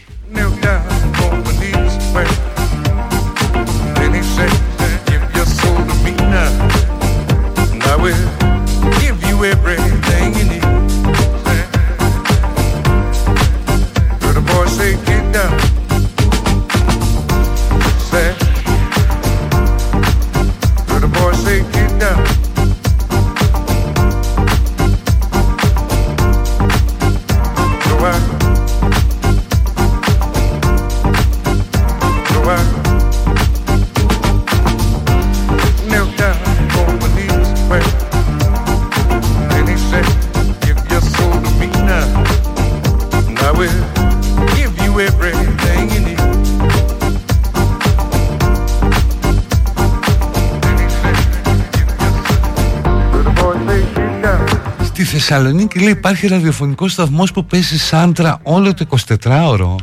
Θεσσαλονίκη λέει υπάρχει ραδιοφωνικό σταθμός που παίζει σάντρα όλο το 24ωρο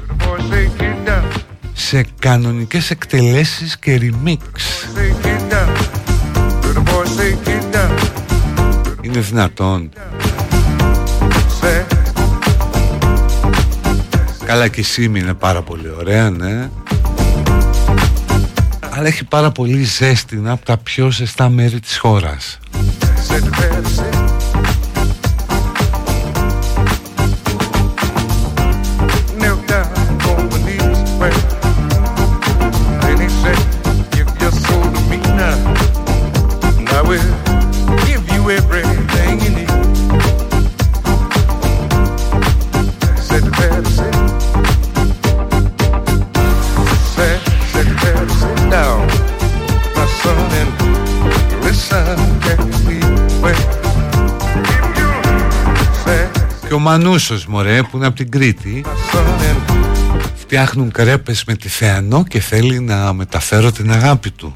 σε κανονικές εκτελέσεις και remix. Είναι δυνατόν. Καλά και η Σίμη είναι πάρα πολύ ωραία, ναι. Αλλά έχει πάρα πολύ ζέστη, είναι από τα πιο ζεστά μέρη της χώρας. Μανούσος μωρέ που είναι από την Κρήτη Φτιάχνουν κρέπες με τη Θεανό και θέλει να μεταφέρω την αγάπη του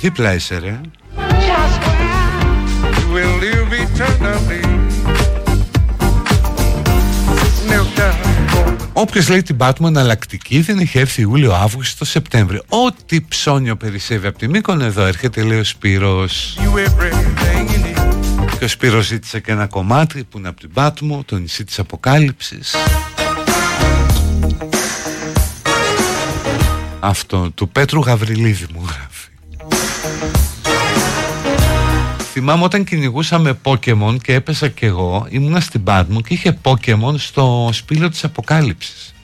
Δίπλα είσαι ρε Όποιος λέει την Batman εναλλακτική δεν έχει έρθει Ιούλιο, Αύγουστο, Σεπτέμβριο. Ό,τι ψώνιο περισσεύει από τη Μύκονο εδώ έρχεται λέει ο Σπύρος. Και ο Σπύρος ζήτησε και ένα κομμάτι που είναι από την Πάτμο, το νησί της Αποκάλυψης. Αυτό, του Πέτρου Γαβριλίδη μου γράφει. Θυμάμαι όταν κυνηγούσαμε Pokemon και έπεσα κι εγώ, ήμουνα στην Πάτμο και είχε Pokemon στο σπήλαιο της Αποκάλυψης.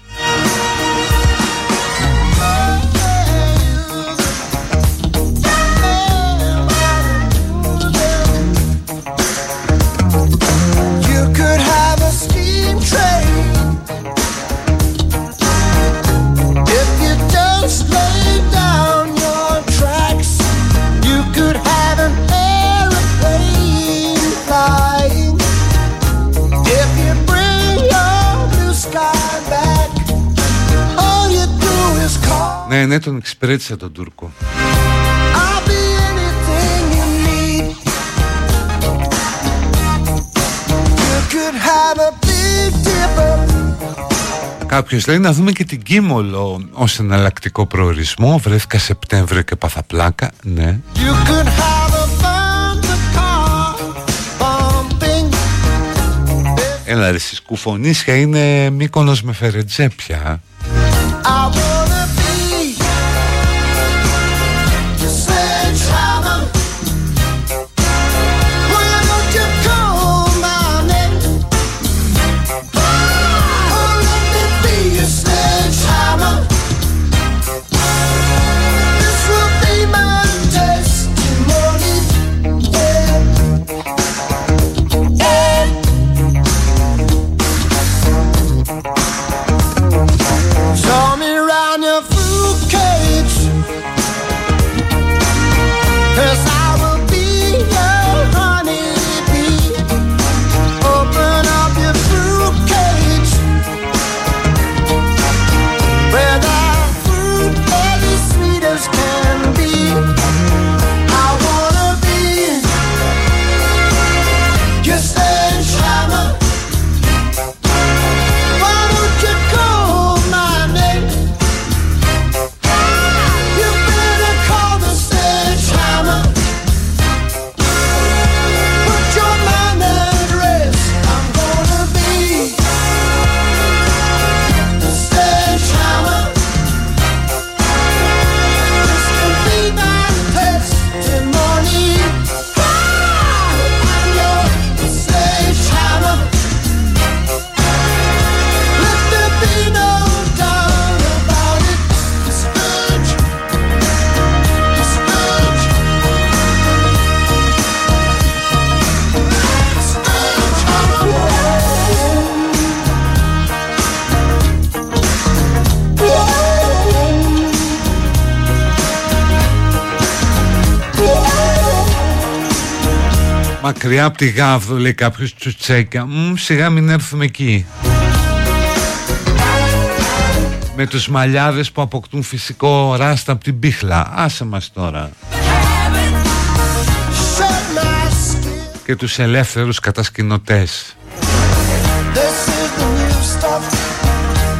ναι τον εξυπηρέτησε τον Τούρκο. Κάποιος λέει να δούμε και την Κίμολο ως εναλλακτικό προορισμό Βρέθηκα Σεπτέμβριο και πάθα πλάκα. Ναι. Έλα ρε κουφονίσια είναι Μύκονος με Φερετζέ πια I wanna από τη Γάβδο λέει κάποιος τσουτσέκια Μμ, Σιγά μην έρθουμε εκεί Με τους μαλλιάδες που αποκτούν φυσικό ράστα από την πίχλα Άσε μας τώρα shut my skin. Και τους ελεύθερους κατασκηνωτές This is the new stuff.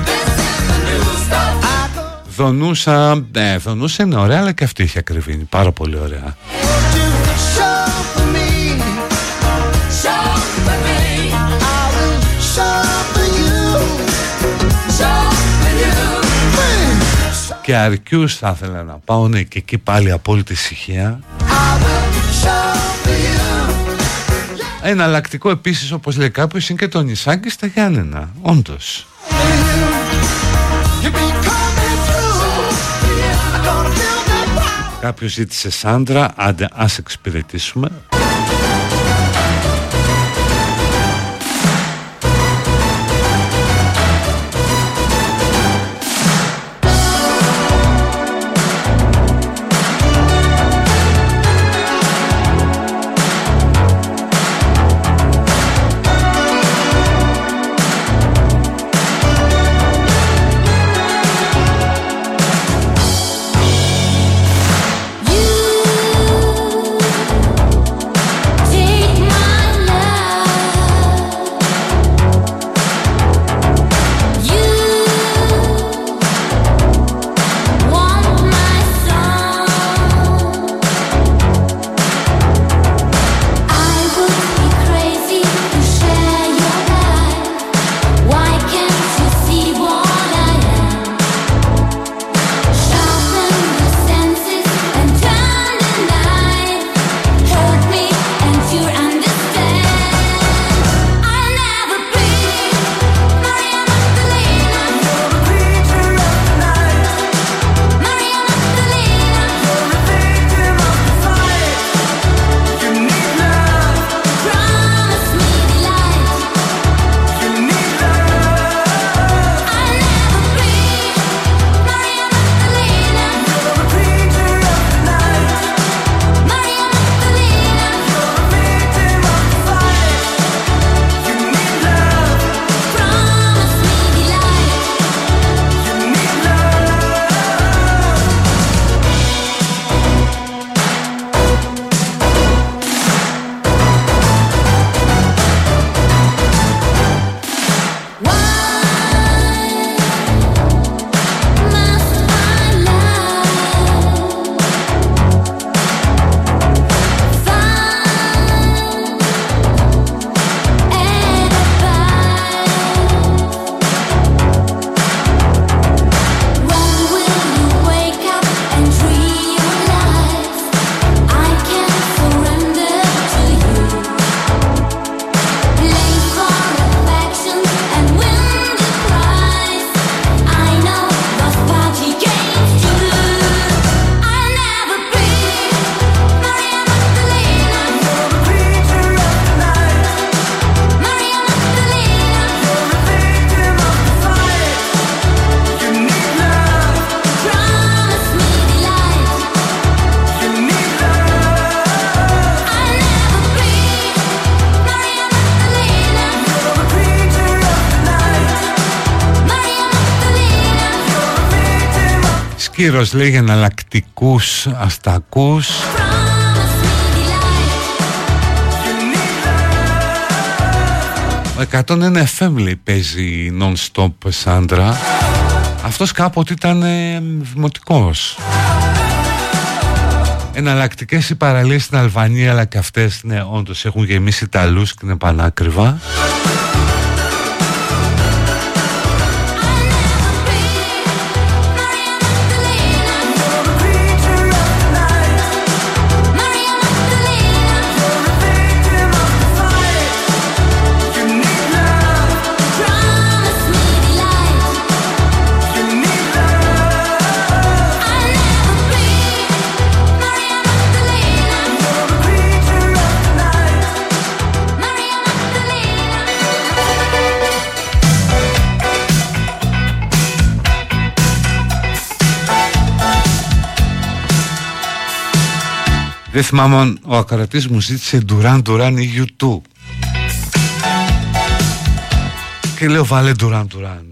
This is the new stuff. I Δονούσα, ναι, Δονούσα είναι ωραία αλλά και αυτή έχει ακριβή είναι πάρα πολύ ωραία Και αρκιούς θα ήθελα να πάω ναι, και εκεί πάλι απόλυτη ησυχία I will show for you. Εναλλακτικό επίσης όπως λέει κάποιος είναι και το νησάκι στα Γιάννενα Όντως You be coming through. I'm gonna build that wall. Κάποιος ζήτησε Σάντρα Άντε ας εξυπηρετήσουμε Κύρος λέει για εναλλακτικούς αστακούς. Ο 101 FM λέει παίζει non-stop Σάντρα. Αυτός κάποτε ήταν ε, δημοτικός. Εναλλακτικές οι παραλίες στην Αλβανία αλλά και αυτές ναι όντως έχουν γεμίσει Ιταλούς και είναι πανάκριβα Δεν θυμάμαι αν ο ακροατής μου ζήτησε Duran Duran ή YouTube Και λέω βάλε Duran Duran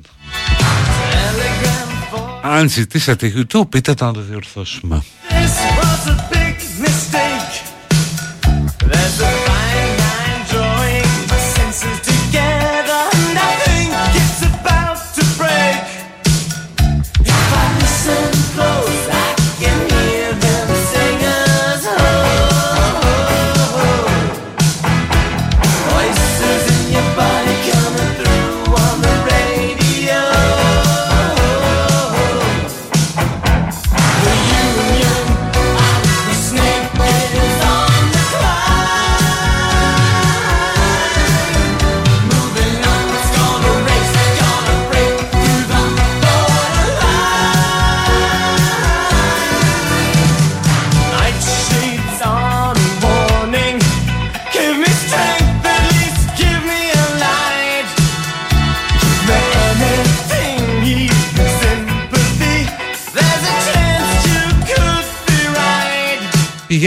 Αν ζητήσατε YouTube πείτε το να το διορθώσουμε. This was a big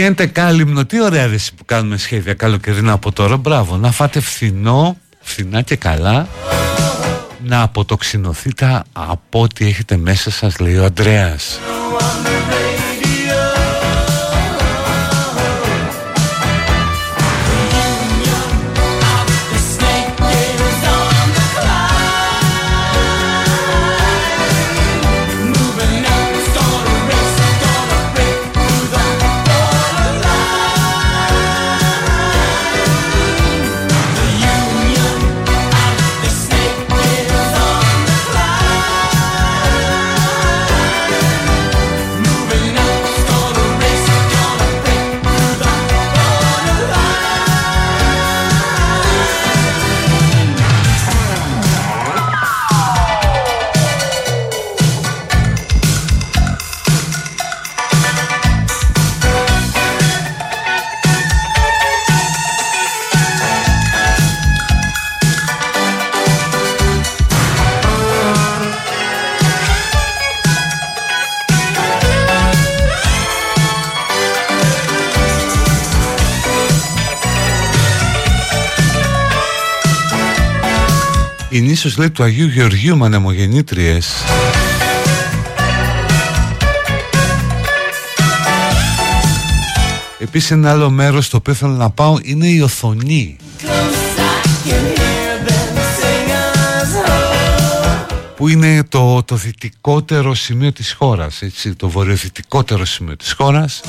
Πηγαίνετε κάλυμνο, τι ωραία δεση που κάνουμε σχέδια καλοκαιρινά από τώρα. Μπράβο, να φάτε φθηνό, φθηνά και καλά. Να αποτοξινωθείτε από ό,τι έχετε μέσα σας λέει ο Ανδρέας Η νήσος λέει του Αγίου Γεωργίου με ανεμογεννήτριες Επίσης ένα άλλο μέρος στο οποίο θέλω να πάω είναι η Οθονή. Που είναι το, το δυτικότερο σημείο της χώρας έτσι, το βορειοδυτικότερο σημείο της χώρας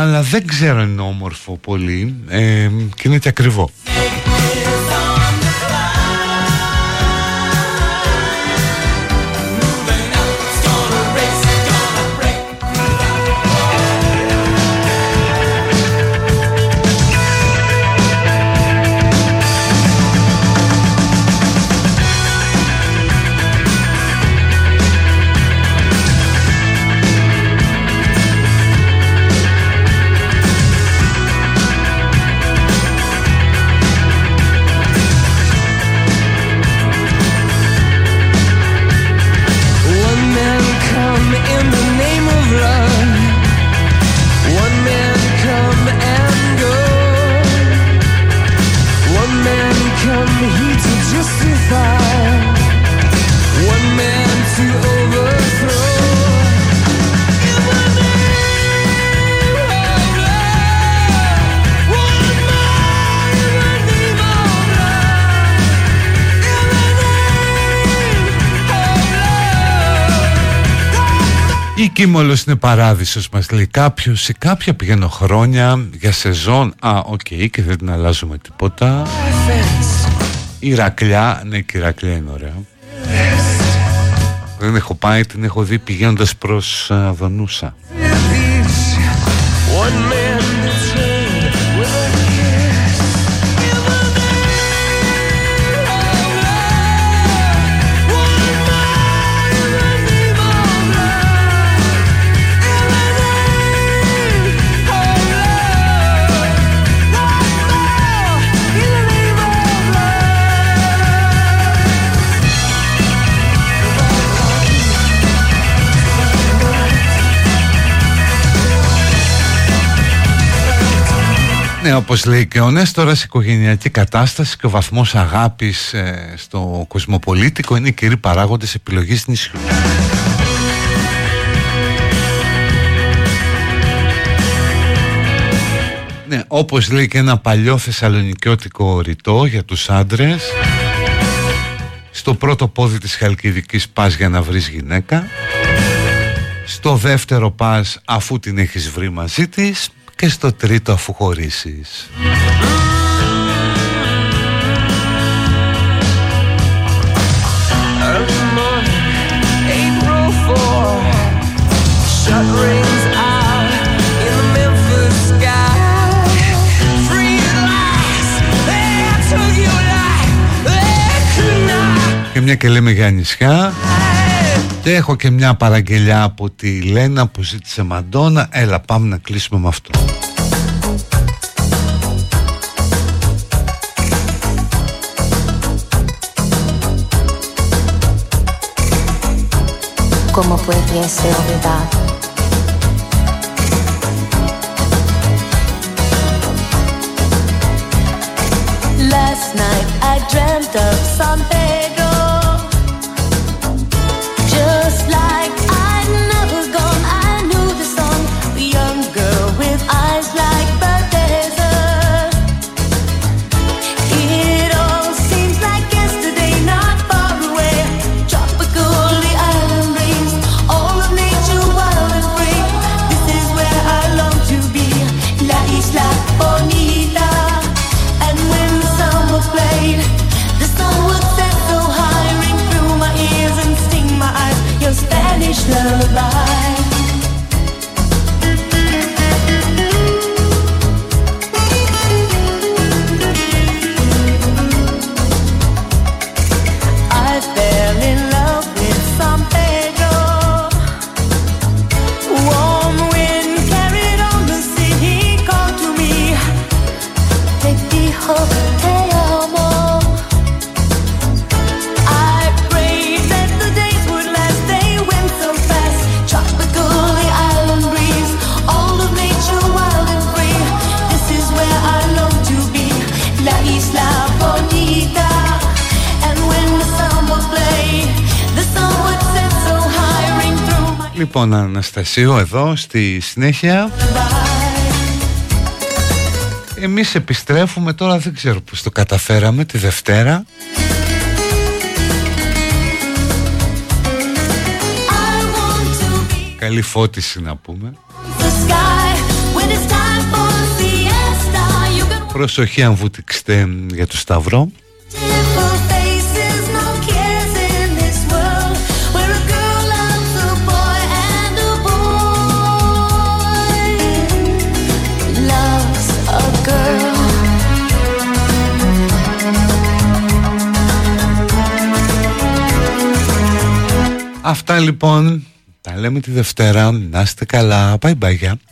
αλλά δεν ξέρω αν είναι όμορφο πολύ. Ε, και είναι και ακριβό Η Κίμολος είναι παράδεισος μας λέει κάποιος Σε κάποια πηγαίνω χρόνια για σεζόν Α, οκ και δεν την αλλάζουμε τίποτα Η Ηρακλιά Ναι και η Ηρακλιά είναι ωραία. Δεν έχω πάει, την έχω δει πηγαίνοντας προς α, Δονούσα. One Ναι, όπως λέει και ο Νες, τώρα σε οικογενειακή κατάσταση και ο βαθμός αγάπης ε, στο κοσμοπολίτικο είναι οι κύριοι παράγοντες επιλογής νησιού. Ναι, όπως λέει και ένα παλιό θεσσαλονικιώτικο ρητό για τους άντρες Στο πρώτο πόδι της Χαλκιδικής πας για να βρεις γυναίκα Στο δεύτερο πας αφού την έχεις βρει μαζί της και στο τρίτο αφού χωρίσεις. Και μια και λέμε για νησιά. Και έχω και μια παραγγελιά από τη Λένα που ζήτησε Μαντόνα Έλα πάμε να κλείσουμε με αυτό ¿Cómo puede ser verdad? Last night I dreamt of San Λοιπόν Αναστασίου εδώ στη συνέχεια. Εμείς επιστρέφουμε τώρα δεν ξέρω πως το καταφέραμε τη Δευτέρα. Καλή φώτιση να πούμε. The sky. When it's time for siesta, you can Προσοχή αν βουτυξτε για το Σταυρό Αυτά λοιπόν Τα λέμε τη Δευτέρα Να είστε καλά Bye bye γεια. Pedro